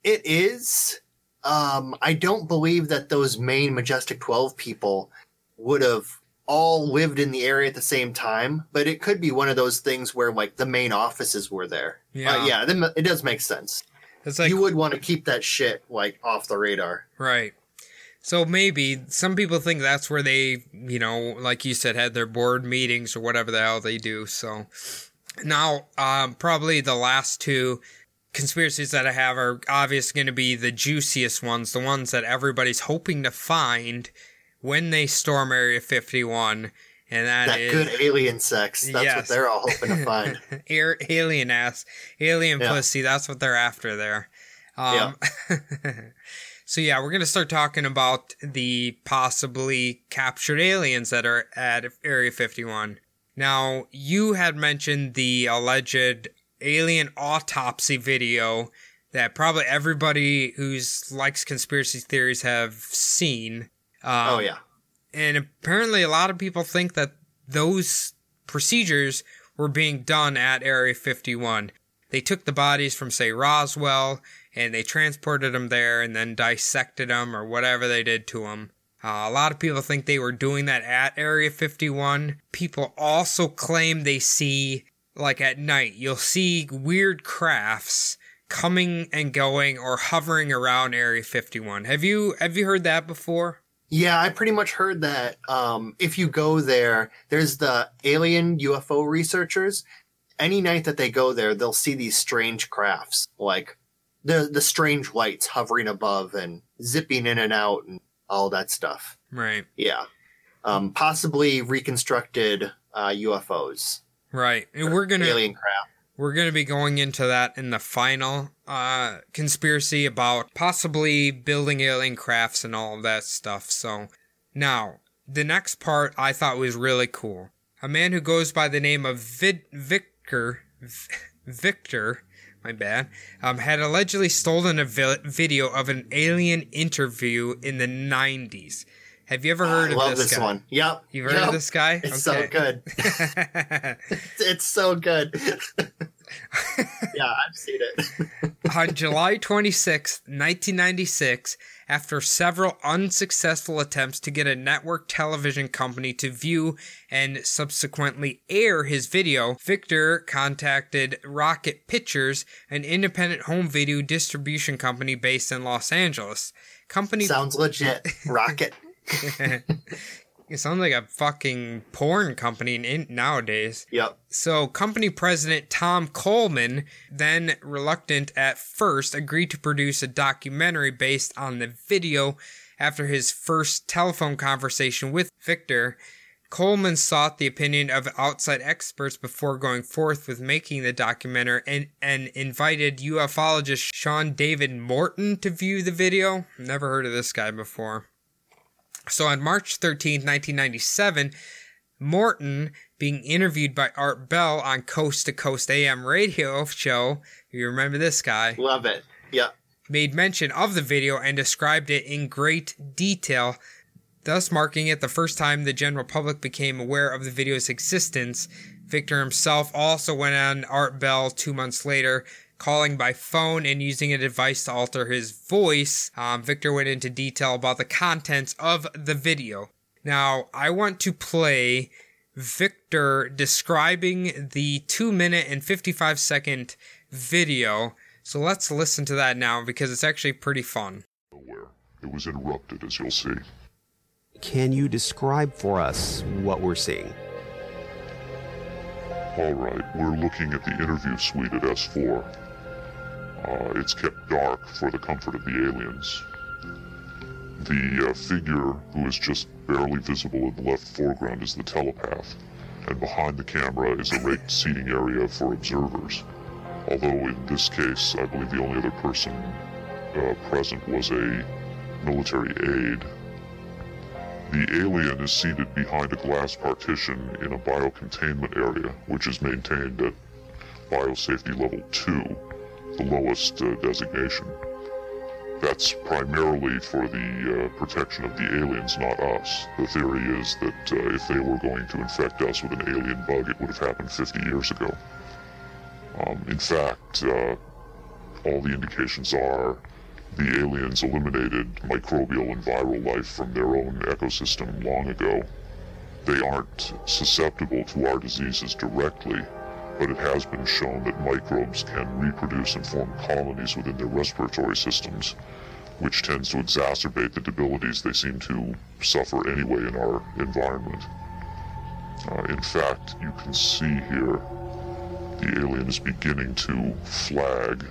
it is. Um, I don't believe that those main Majestic 12 people would have all lived in the area at the same time, but it could be one of those things where like the main offices were there. Yeah. Uh, yeah, then it does make sense. It's like you would want to keep that shit like off the radar. Right. So maybe some people think that's where they, you know, like you said, had their board meetings or whatever the hell they do. So now, um, probably the last two conspiracies that I have are obviously going to be the juiciest ones, the ones that everybody's hoping to find when they storm Area 51. and that that is good alien sex. That's what they're all hoping to find. Air, alien ass, alien Yeah. pussy. That's what they're after there. Um, so yeah, we're gonna start talking about the possibly captured aliens that are at Area 51. Now, you had mentioned the alleged alien autopsy video that probably everybody who's likes conspiracy theories have seen. Um, oh yeah. and apparently a lot of people think that those procedures were being done at Area 51. They took the bodies from, say, Roswell, and they transported them there and then dissected them or whatever they did to them. Uh, a lot of people think they were doing that at Area 51. People also claim they see, like at night, you'll see weird crafts coming and going or hovering around Area 51. Have you have you heard that before? Yeah, I pretty much heard that um, if you go there, there's the alien UFO researchers. Any night that they go there, they'll see these strange crafts, like the the strange lights hovering above and zipping in and out and all that stuff. Right. Yeah, um, possibly reconstructed uh, UFOs, Right. And we're going to alien craft. we're going to be going into that in the final uh conspiracy about possibly building alien crafts and all of that stuff. So, now, the next part I thought was really cool. A man who goes by the name of Vid- Victor V- Victor my bad, um, had allegedly stolen a vi- video of an alien interview in the 90s. Have you ever heard I of love this, this guy? one. Yep. You've heard yep. of this guy? It's so good. it's so good. yeah, I've seen it. On July 26, 1996, after several unsuccessful attempts to get a network television company to view and subsequently air his video, Victor contacted Rocket Pictures, an independent home video distribution company based in Los Angeles. Company Sounds legit. Rocket. it sounds like a fucking porn company in, nowadays. Yep. So, company president Tom Coleman, then reluctant at first, agreed to produce a documentary based on the video after his first telephone conversation with Victor. Coleman sought the opinion of outside experts before going forth with making the documentary and, and invited ufologist Sean David Morton to view the video. Never heard of this guy before. So on March 13, 1997, Morton, being interviewed by Art Bell on Coast to Coast AM radio show, you remember this guy, Love it. Yep. made mention of the video and described it in great detail, thus marking it the first time the general public became aware of the video's existence. Victor himself also went on Art Bell two months later, calling by phone and using a device to alter his voice. Um, Victor went into detail about the contents of the video. Now, I want to play Victor describing the 2 minute and 55 second video. So let's listen to that now because it's actually pretty fun. It was interrupted, as you'll see. Can you describe for us what we're seeing? All right, we're looking at the interview suite at S4. Uh, it's kept dark for the comfort of the aliens. The uh, figure who is just barely visible in the left foreground is the telepath, and behind the camera is a raked seating area for observers. Although in this case, I believe the only other person uh, present was a military aide. The alien is seated behind a glass partition in a biocontainment area, which is maintained at biosafety level 2, the lowest uh, designation. That's primarily for the uh, protection of the aliens, not us. The theory is that uh, if they were going to infect us with an alien bug, it would have happened 50 years ago. Um, in fact, uh, all the indications are the aliens eliminated microbial and viral life from their own ecosystem long ago. They aren't susceptible to our diseases directly, but it has been shown that microbes can reproduce and form colonies within their respiratory systems, which tends to exacerbate the debilities they seem to suffer anyway in our environment. Uh, in fact, you can see here the alien is beginning to flag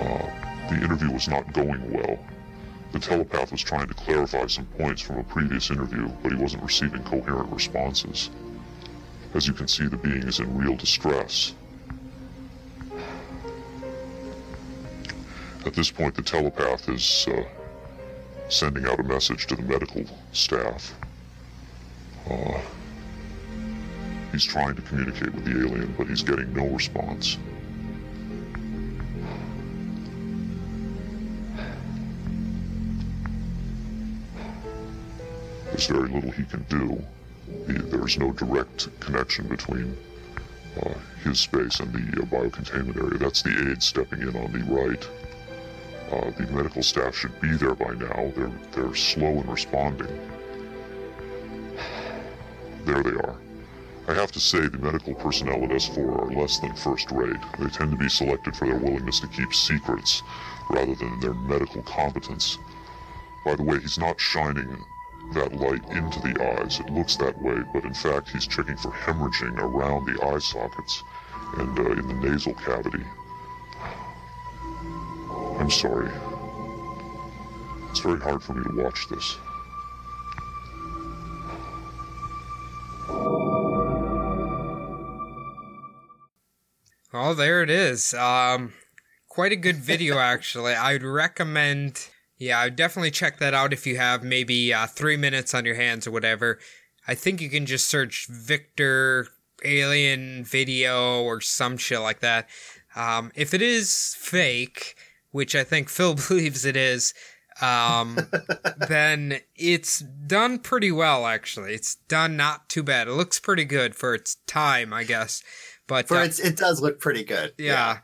uh, the interview was not going well. The telepath was trying to clarify some points from a previous interview, but he wasn't receiving coherent responses. As you can see, the being is in real distress. At this point, the telepath is uh, sending out a message to the medical staff. Uh, he's trying to communicate with the alien, but he's getting no response. There's very little he can do. He, there's no direct connection between uh, his space and the uh, biocontainment area. That's the aide stepping in on the right. Uh, the medical staff should be there by now. They're they're slow in responding. There they are. I have to say the medical personnel at S4 are less than first rate. They tend to be selected for their willingness to keep secrets rather than their medical competence. By the way, he's not shining that light into the eyes. It looks that way, but in fact he's checking for hemorrhaging around the eye sockets and uh, in the nasal cavity. I'm sorry. It's very hard for me to watch this. Well, there it is. Um, quite a good video, actually. I'd recommend. Yeah, I'd definitely check that out if you have maybe uh, three minutes on your hands or whatever. I think you can just search Victor Alien video or some shit like that. Um, if it is fake, which I think Phil believes it is, um, then it's done pretty well, actually. It's done not too bad. It looks pretty good for its time, I guess. But For uh, its, it does look pretty good. yeah.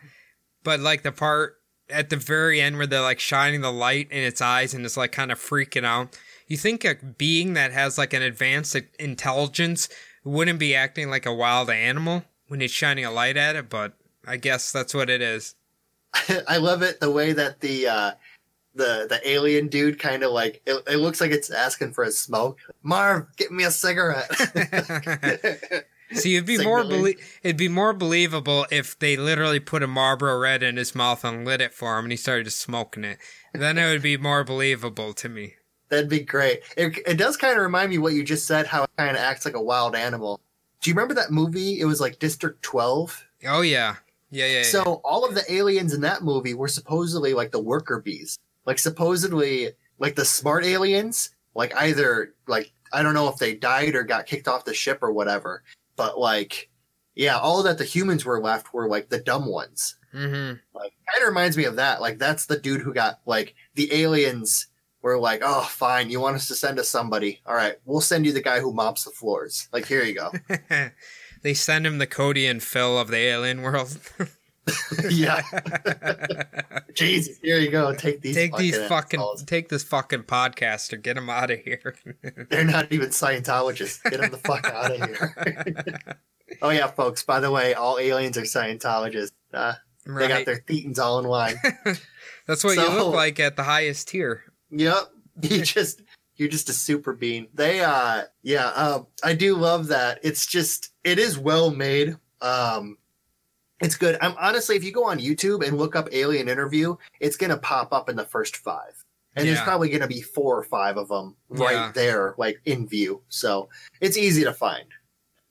But like the part at the very end where they're like shining the light in its eyes and it's like kind of freaking out. You think a being that has like an advanced intelligence wouldn't be acting like a wild animal when it's shining a light at it, but I guess that's what it is. I love it the way that the uh, the the alien dude kind of like it, it looks like it's asking for a smoke. Marv, get me a cigarette. See, it'd be more Signaling. belie- it'd be more believable if they literally put a Marlboro Red in his mouth and lit it for him, and he started just smoking it. Then it would be more believable to me. That'd be great. It, it does kind of remind me what you just said, how it kind of acts like a wild animal. Do you remember that movie? It was like District 12. Oh yeah, yeah, yeah. yeah. So all of the aliens in that movie were supposedly like the worker bees. Like supposedly like the smart aliens, like either like I don't know if they died or got kicked off the ship or whatever. But like yeah, all that the humans were left were like the dumb ones. mm-hmm. Like kind of reminds me of that. Like that's the dude who got like the aliens were like, "Oh, fine, you want us to send us somebody. All right, we'll send you the guy who mops the floors. Like here you go." they send him the Cody and Phil of the alien world. yeah. Jesus, here you go. Take these take these fucking fucking assholes. take this fucking podcaster. Get them out of here. They're not even Scientologists. Get them the fuck out of here. oh yeah, folks. By the way, all aliens are Scientologists. Uh, They got right. their thetans all in line. That's what you look like at the highest tier. yep. You just you're just a super bean. They uh yeah, um I do love that. It's just it is well made. Um it's good. I'm honestly if you go on YouTube and look up alien interview, it's gonna pop up in the first five. And there's probably gonna be four or five of them right Yeah. there, like in view. So it's easy to find.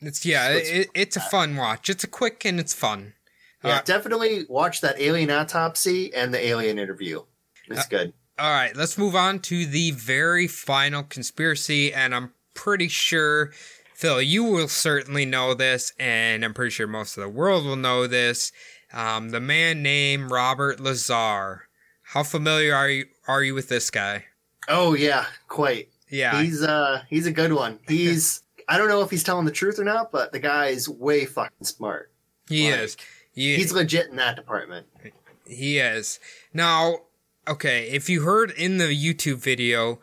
It's yeah, Let's- it, it's a fun watch. It's a quick and it's fun. Yeah, Uh, definitely watch that alien autopsy and the alien interview. It's Uh, good. All right, let's move on to the very final conspiracy, and I'm pretty sure, Phil, you will certainly know this, and I'm pretty sure most of the world will know this. Um, the man named Robert Lazar. How familiar are you are you with this guy? Oh yeah, quite. Yeah, He's uh he's a good one. He's I don't know if he's telling the truth or not, but the guy's way fucking smart. he like, is. He, He's legit in that department. He is. Now, okay, if you heard in the YouTube video,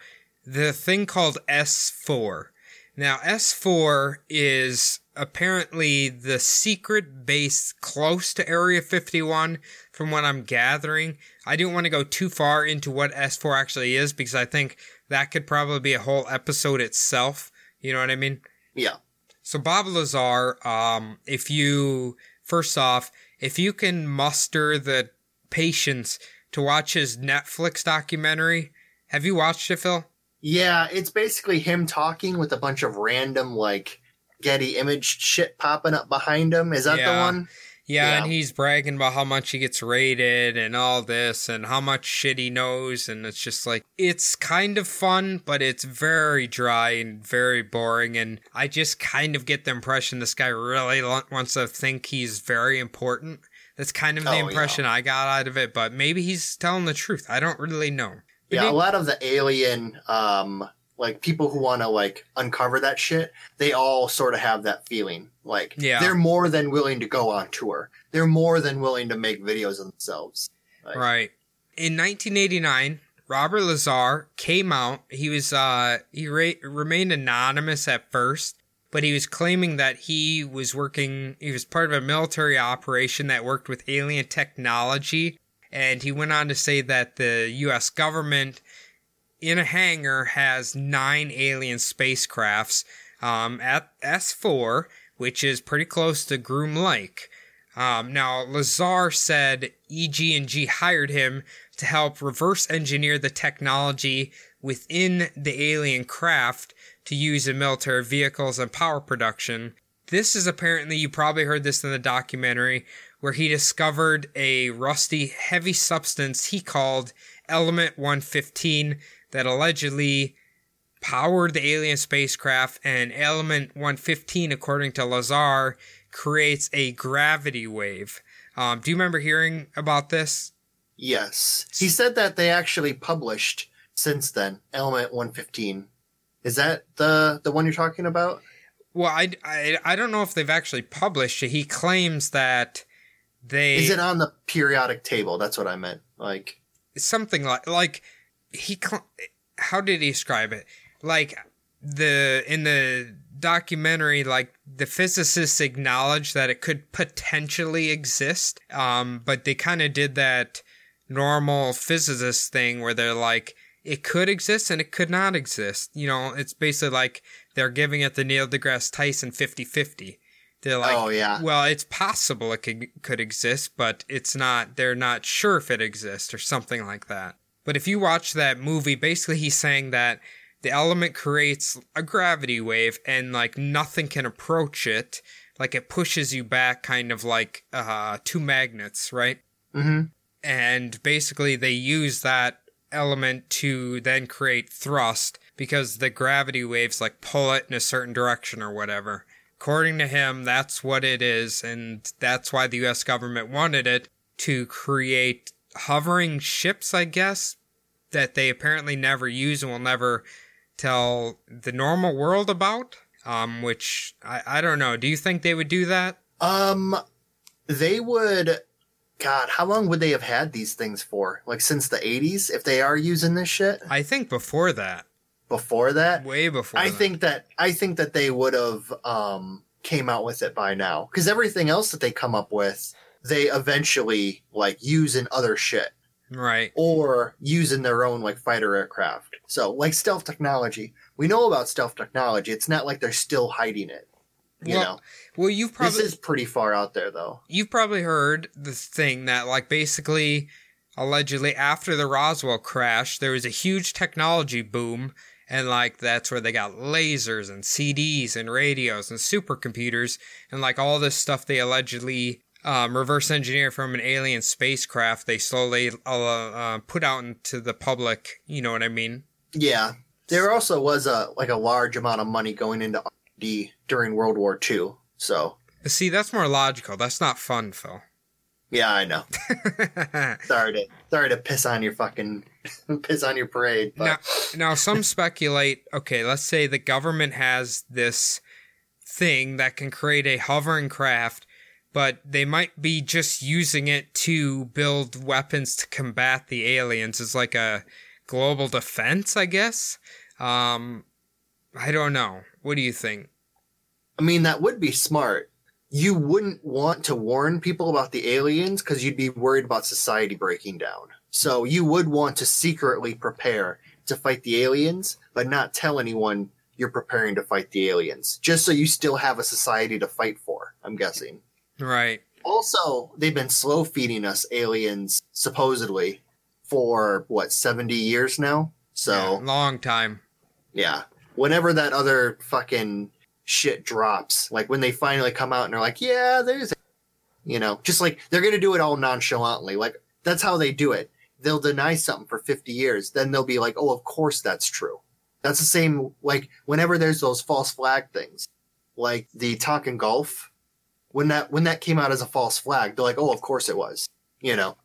the thing called S4. Now, S4 is apparently the secret base close to Area 51, from what I'm gathering. I didn't want to go too far into what S4 actually is because I think that could probably be a whole episode itself. You know what I mean? Yeah. So Bob Lazar, um, if you first off, if you can muster the patience to watch his Netflix documentary, Have you watched it, Phil? Yeah, it's basically him talking with a bunch of random like Getty image shit popping up behind him. Is that the one? Yeah, Yeah. and he's bragging about how much he gets rated and all this and how much shit he knows. And it's just like, it's kind of fun, but it's very dry and very boring. And I just kind of get the impression this guy really wants to think he's very important. That's kind of the Oh, yeah. impression I got out of it, but maybe he's telling the truth. I don't really know. Yeah, a lot of the alien um like people who want to like uncover that shit, they all sort of have that feeling. Like Yeah. they're more than willing to go on tour. They're more than willing to make videos of themselves. Like, Right. In 1989, Robert Lazar came out. He was uh he ra- remained anonymous at first, but he was claiming that he was working he was part of a military operation that worked with alien technology and he went on to say that the US government in a hangar has 9 alien spacecrafts um at S4, which is pretty close to Groom Lake. Um, now, Lazar said EG&G hired him to help reverse engineer the technology within the alien craft to use in military vehicles and power production. This is apparently, you probably heard this in the documentary, where he discovered a rusty, heavy substance he called Element 115 that allegedly powered the alien spacecraft, and Element 115, according to Lazar, creates a gravity wave. Um, do you remember hearing about this? Yes. He said that they actually published since then Element 115. Is that the the one you're talking about? Well, I, I, I don't know if they've actually published it. He claims that they Is it on the periodic table? That's what I meant. Like something like like he cl- how did he describe it like the in the documentary like the physicists acknowledged that it could potentially exist um but they kind of did that normal physicist thing where they're like it could exist and it could not exist you know it's basically like they're giving it the Neil deGrasse Tyson 50-50 they're like Oh, yeah. well it's possible it could could exist but it's not they're not sure if it exists or something like that but if you watch that movie basically he's saying that the element creates a gravity wave and like nothing can approach it like it pushes you back kind of like uh two magnets right Mhm. and basically they use that element to then create thrust because the gravity waves like pull it in a certain direction or whatever according to him that's what it is and that's why the US government wanted it to create hovering ships I guess that they apparently never use and will never tell the normal world about um which I, I don't know do you think they would do that um they would God, how long would they have had these things for? Like since the 80s if they are using this shit? I think before that Before that? way before I that. think that I think that they would have um came out with it by now cuz everything else that they come up with they eventually like use in other shit right or use in their own like fighter aircraft. So like stealth technology. We know about stealth technology. It's not like they're still hiding it. You well, know. well you've probably this is pretty far out there though. you've probably heard the thing that like basically allegedly after the Roswell crash there was a huge technology boom and like that's where they got lasers and CDs and radios and supercomputers and like all this stuff they allegedly um, reverse engineer from an alien spacecraft they slowly uh, uh, put out into the public you know what I mean Yeah. There also was a like a large amount of money going into R&D during World War II. So, see that's more logical that's not fun Phil yeah, I know. sorry to sorry to piss on your fucking piss on your parade, but Now, now some speculate. Okay, let's say the government has this thing that can create a hovering craft, but they might be just using it to build weapons to combat the aliens It's like a global defense, I guess. Um, I don't know. What do you think? I mean that would be smart. You wouldn't want to warn people about the aliens because you'd be worried about society breaking down. So you would want to secretly prepare to fight the aliens, but not tell anyone you're preparing to fight the aliens, just so you still have a society to fight for. I'm guessing. Right. Also, they've been slow feeding us aliens supposedly for what 70 years now. So long time. yeah, whenever that other fucking shit drops, like when they finally come out and they're like, yeah, there's, you know, just like they're gonna do it all nonchalantly. Like that's how they do it. They'll deny something for 50 years, then they'll be like, oh, of course that's true. That's the same. Like whenever there's those false flag things, like the Tonkin Gulf, when that when that came out as a false flag, they're like, oh, of course it was. You know,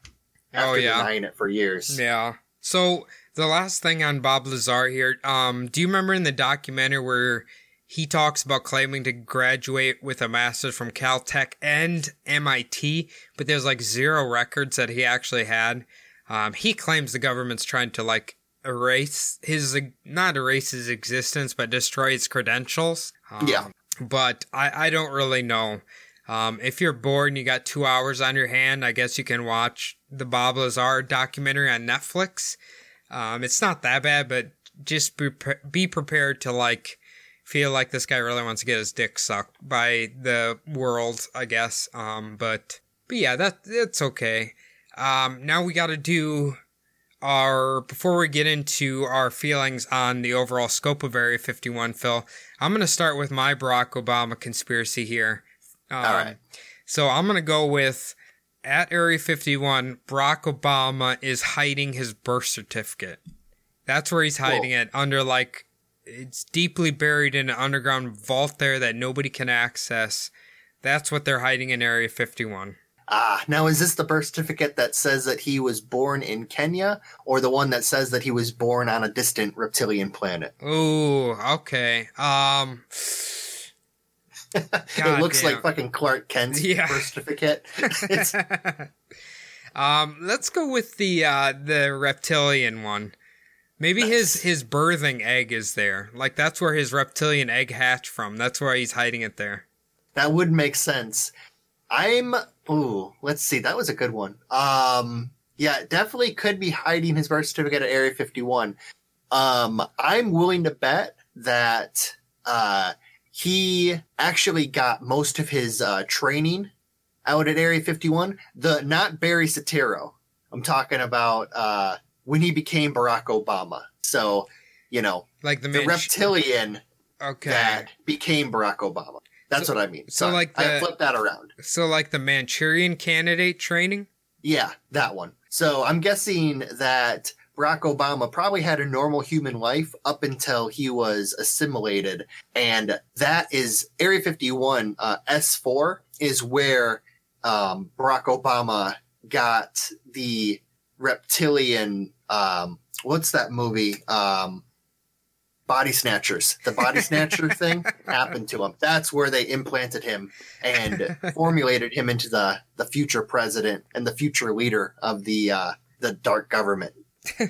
after Oh, yeah. denying it for years. Yeah. So the last thing on Bob Lazar here, um, do you remember in the documentary where he talks about claiming to graduate with a master's from Caltech and MIT, but there's like zero records that he actually had. Um, he claims the government's trying to like erase his not erase his existence, but destroy his credentials. Um, Yeah. But I, I don't really know. Um, if you're bored and you got two hours on your hand, I guess you can watch the Bob Lazar documentary on Netflix. Um, it's not that bad, but just be, pre- be prepared to like feel like this guy really wants to get his dick sucked by the world, I guess. Um, but but yeah, that that's okay. Um, now we got to do our before we get into our feelings on the overall scope of Area 51, Phil. I'm gonna start with my Barack Obama conspiracy here. Um, All right. So I'm gonna go with at Area 51, Barack Obama is hiding his birth certificate. That's where he's hiding it under like it's deeply buried in an underground vault there that nobody can access. That's what they're hiding in Area 51. Ah, now is this the birth certificate that says that he was born in Kenya, or the one that says that he was born on a distant reptilian planet? Ooh, okay. Um it looks damn. like fucking Clark Kent's Yeah. birth certificate. um, let's go with the uh the reptilian one. Maybe his his birthing egg is there. Like that's where his reptilian egg hatched from. That's why he's hiding it there. that would make sense. I'm. Ooh, let's see. That was a good one. Um, yeah, definitely could be hiding his birth certificate at Area 51. Um, I'm willing to bet that uh, he actually got most of his uh, training out at Area 51. The not Barry Soetoro. I'm talking about uh, when he became Barack Obama. So, you know, Like the, the reptilian Okay. that became Barack Obama. That's So- what I mean. so Sorry. like I the- flipped that around. So like the Manchurian candidate training? Yeah, that one. So I'm guessing that Barack Obama probably had a normal human life up until he was assimilated, and that is Area 51 uh, S4 is where um, Barack Obama got the reptilian. Um, what's that movie? Um, Body Snatchers. The Body Snatcher thing happened to him. That's where they implanted him and formulated him into the the future president and the future leader of the uh, the dark government.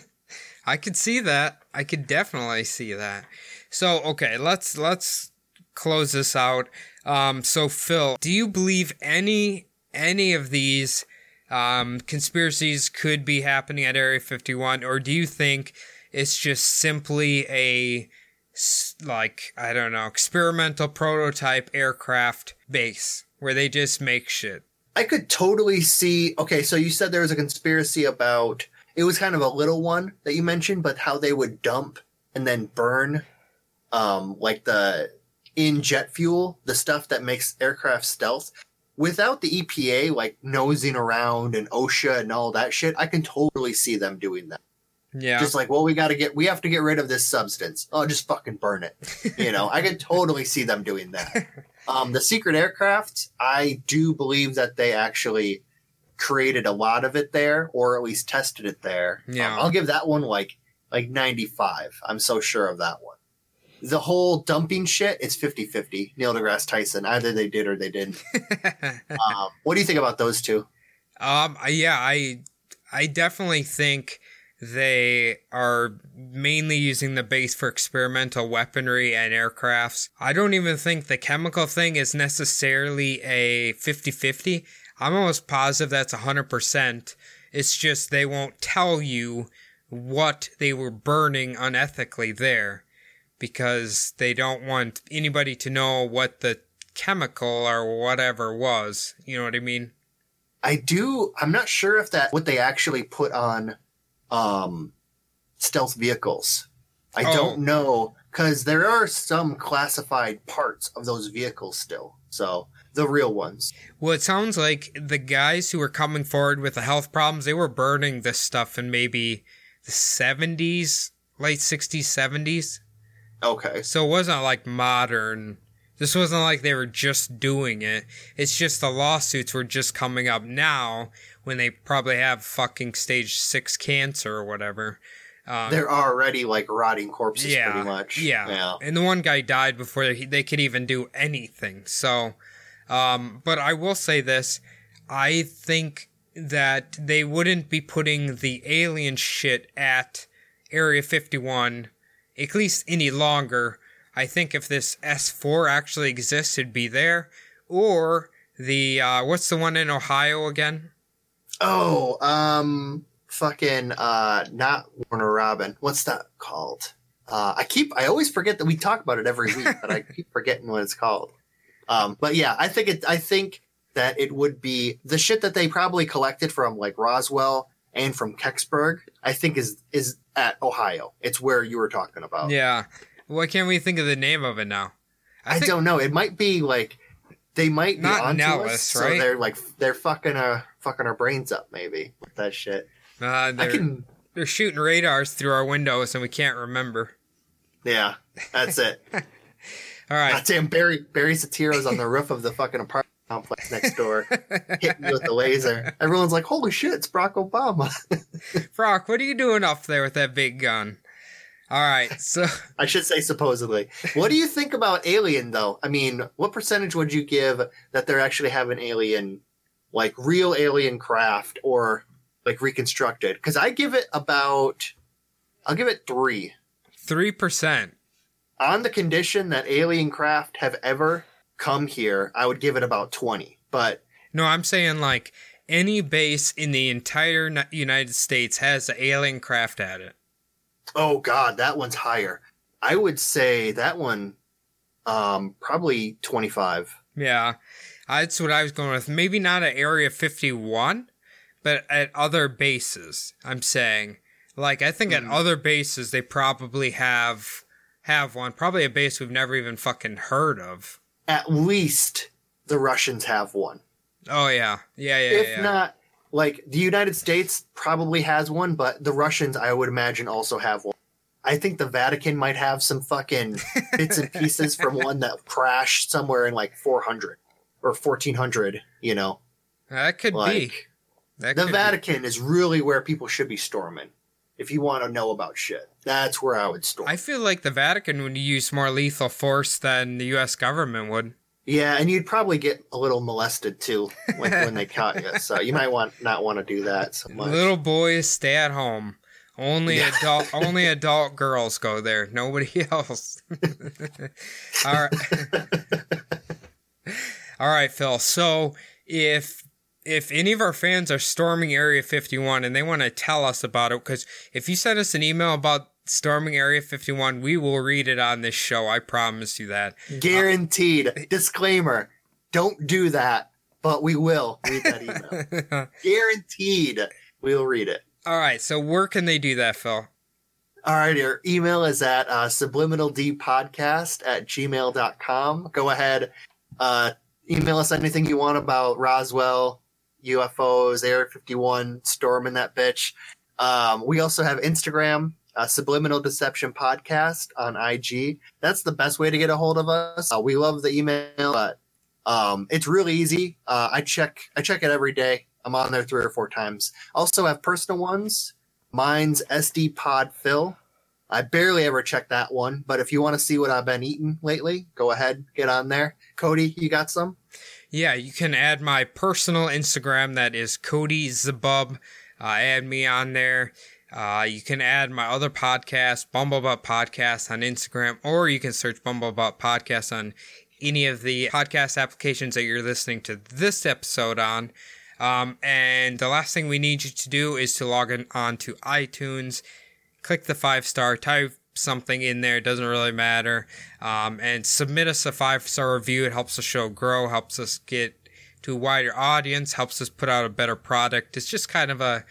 I could see that. I could definitely see that. So okay, let's let's close this out. Um, so Phil, do you believe any any of these um, conspiracies could be happening at Area 51, or do you think it's just simply a like I don't know experimental prototype aircraft base where they just make shit? I could totally see. Okay, so you said there was a conspiracy about it was kind of a little one that you mentioned, but how they would dump and then burn, um, like the in jet fuel, the stuff that makes aircraft stealth. Without the EPA like nosing around and OSHA and all that shit, I can totally see them doing that. Yeah. Just like, well, we got to get, we have to get rid of this substance. Oh, just fucking burn it. You know, I can totally see them doing that. Um, the secret aircraft, I do believe that they actually created a lot of it there, or at least tested it there. Yeah. Um, I'll give that one like like ninety five. I'm so sure of that one. The whole dumping shit, it's 50-50. Neil deGrasse Tyson. Either they did or they didn't. um, what do you think about those two? Um. Yeah. I. I definitely think they are mainly using the base for experimental weaponry and aircrafts. I don't even think the chemical thing is necessarily a 50-50. I'm almost positive that's 100%. It's just they won't tell you what they were burning unethically there because they don't want anybody to know what the chemical or whatever was. You know what I mean? I do. I'm not sure if that what they actually put on, um, stealth vehicles. I Oh. don't know because there are some classified parts of those vehicles still. So the real ones. Well, it sounds like the guys who were coming forward with the health problems, they were burning this stuff in maybe the 70s, late 60s, 70s. Okay. So it wasn't like modern. This wasn't like they were just doing it. It's just the lawsuits were just coming up now when they probably have fucking stage six cancer or whatever. Um, They're already like rotting corpses yeah, pretty much. Yeah. Yeah. And the one guy died before they, they could even do anything. So, um, but I will say this. I think that they wouldn't be putting the alien shit at Area 51 at least any longer. I think if this S4 actually exists, it'd be there. Or the, uh, what's the one in Ohio again? Oh, um, fucking, uh, not Warner Robin. What's that called? Uh, I keep, I always forget that we talk about it every week, but I keep forgetting what it's called. Um, but yeah, I think it, I think that it would be the shit that they probably collected from like Roswell and from Kecksburg, I think is, is at Ohio. It's where you were talking about. Yeah. Why can't we think of the name of it now? I, think- don't know. It might be like, they might be onto Nellis, us, so right? they're like, they're fucking, uh, fucking our brains up maybe with that shit. Uh, I they're, can, they're shooting radars through our windows and we can't remember. yeah, that's it. All right. God damn, Barry Barry Soetoro's on the roof of the fucking apartment complex next door, hitting me with the laser. Everyone's like, "Holy shit, it's Barack Obama!" Brock, what are you doing up there with that big gun? All right. So, I should say supposedly. What do you think about Alien, though? I mean, what percentage would you give that they're actually having alien, like real alien craft, or like reconstructed? Because I give it about, I'll give it three 3%. on the condition that alien craft have ever come here. I would give it about twenty, but No, I'm saying like any base in the entire United States has an alien craft at it. Oh God, that one's higher. I would say that one, um, probably twenty five. Yeah. That's what I was going with. Maybe not at Area 51, but at other bases, I'm saying. Like, I think at other bases, they probably have have one. Probably a base we've never even fucking heard of. At least the Russians have one. Oh, yeah. Yeah, yeah, if yeah. not, like the United States probably has one, but the Russians, I would imagine, also have one. I think the Vatican might have some fucking bits and pieces from one that crashed somewhere in like four hundred or fourteen hundred. You know, that could be. That the could be. Vatican is really where people should be storming. If you want to know about shit, that's where I would storm. I feel like the Vatican would use more lethal force than the U.S. government would. Yeah, and you'd probably get a little molested too when, when they caught you. So you might want not want to do that so much. Little boys stay at home. Only adult, only adult girls go there. Nobody else. All right, all right, Phil. So if if any of our fans are storming Area 51 and they want to tell us about it, because if you send us an email about storming Area 51, we will read it on this show. I promise you that. Guaranteed. Disclaimer: Don't do that, but we will read that email. Guaranteed, we'll read it. All right. So where can they do that, Phil? All right, your email is at uh, subliminaldpodcast at gmail.com. Go ahead, uh, email us anything you want about Roswell, UFOs, Area 51, storming that bitch. Um, we also have Instagram, uh, Subliminal Deception Podcast on IG. That's the best way to get a hold of us. Uh, we love the email, but um, it's really easy. Uh, I check I check it every day. I'm on there three or four times. Also have personal ones. Mine's SD Pod Phil. I barely ever check that one, but if you want to see what I've been eating lately, go ahead, get on there. Cody, you got some? Yeah, you can add my personal Instagram that is Cody Zabub. Uh, add me on there. Uh, you can add my other podcast, Bumblebutt Podcast, on Instagram, or you can search Bumblebutt Podcast on any of the podcast applications that you're listening to this episode on. Um, and the last thing we need you to do is to log in on to iTunes, click the five star, type something in there, doesn't really matter, um, and submit us a five star review. It helps the show grow, helps us get to a wider audience, helps us put out a better product. It's just kind of a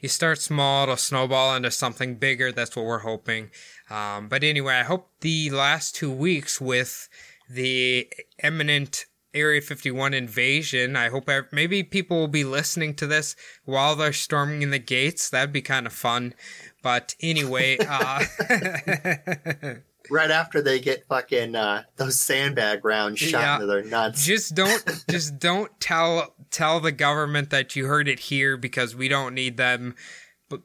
you start small, it'll snowball into something bigger. That's what we're hoping. Um, but anyway, I hope the last two weeks with the eminent Area 51 invasion. I hope ev- maybe people will be listening to this while they're storming in the gates. That'd be kind of fun. But anyway, uh, Right after they get fucking uh, those sandbag rounds shot Yeah. into their nuts. just don't just don't tell tell the government that you heard it here because we don't need them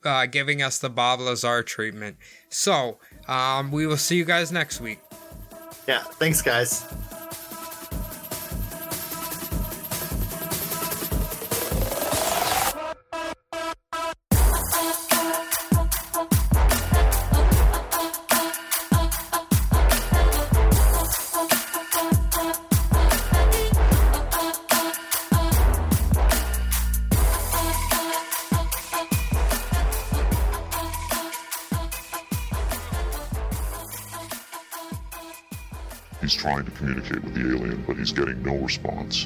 uh, giving us the Bob Lazar treatment. So um, we will see you guys next week. Yeah, thanks, guys. He's getting no response.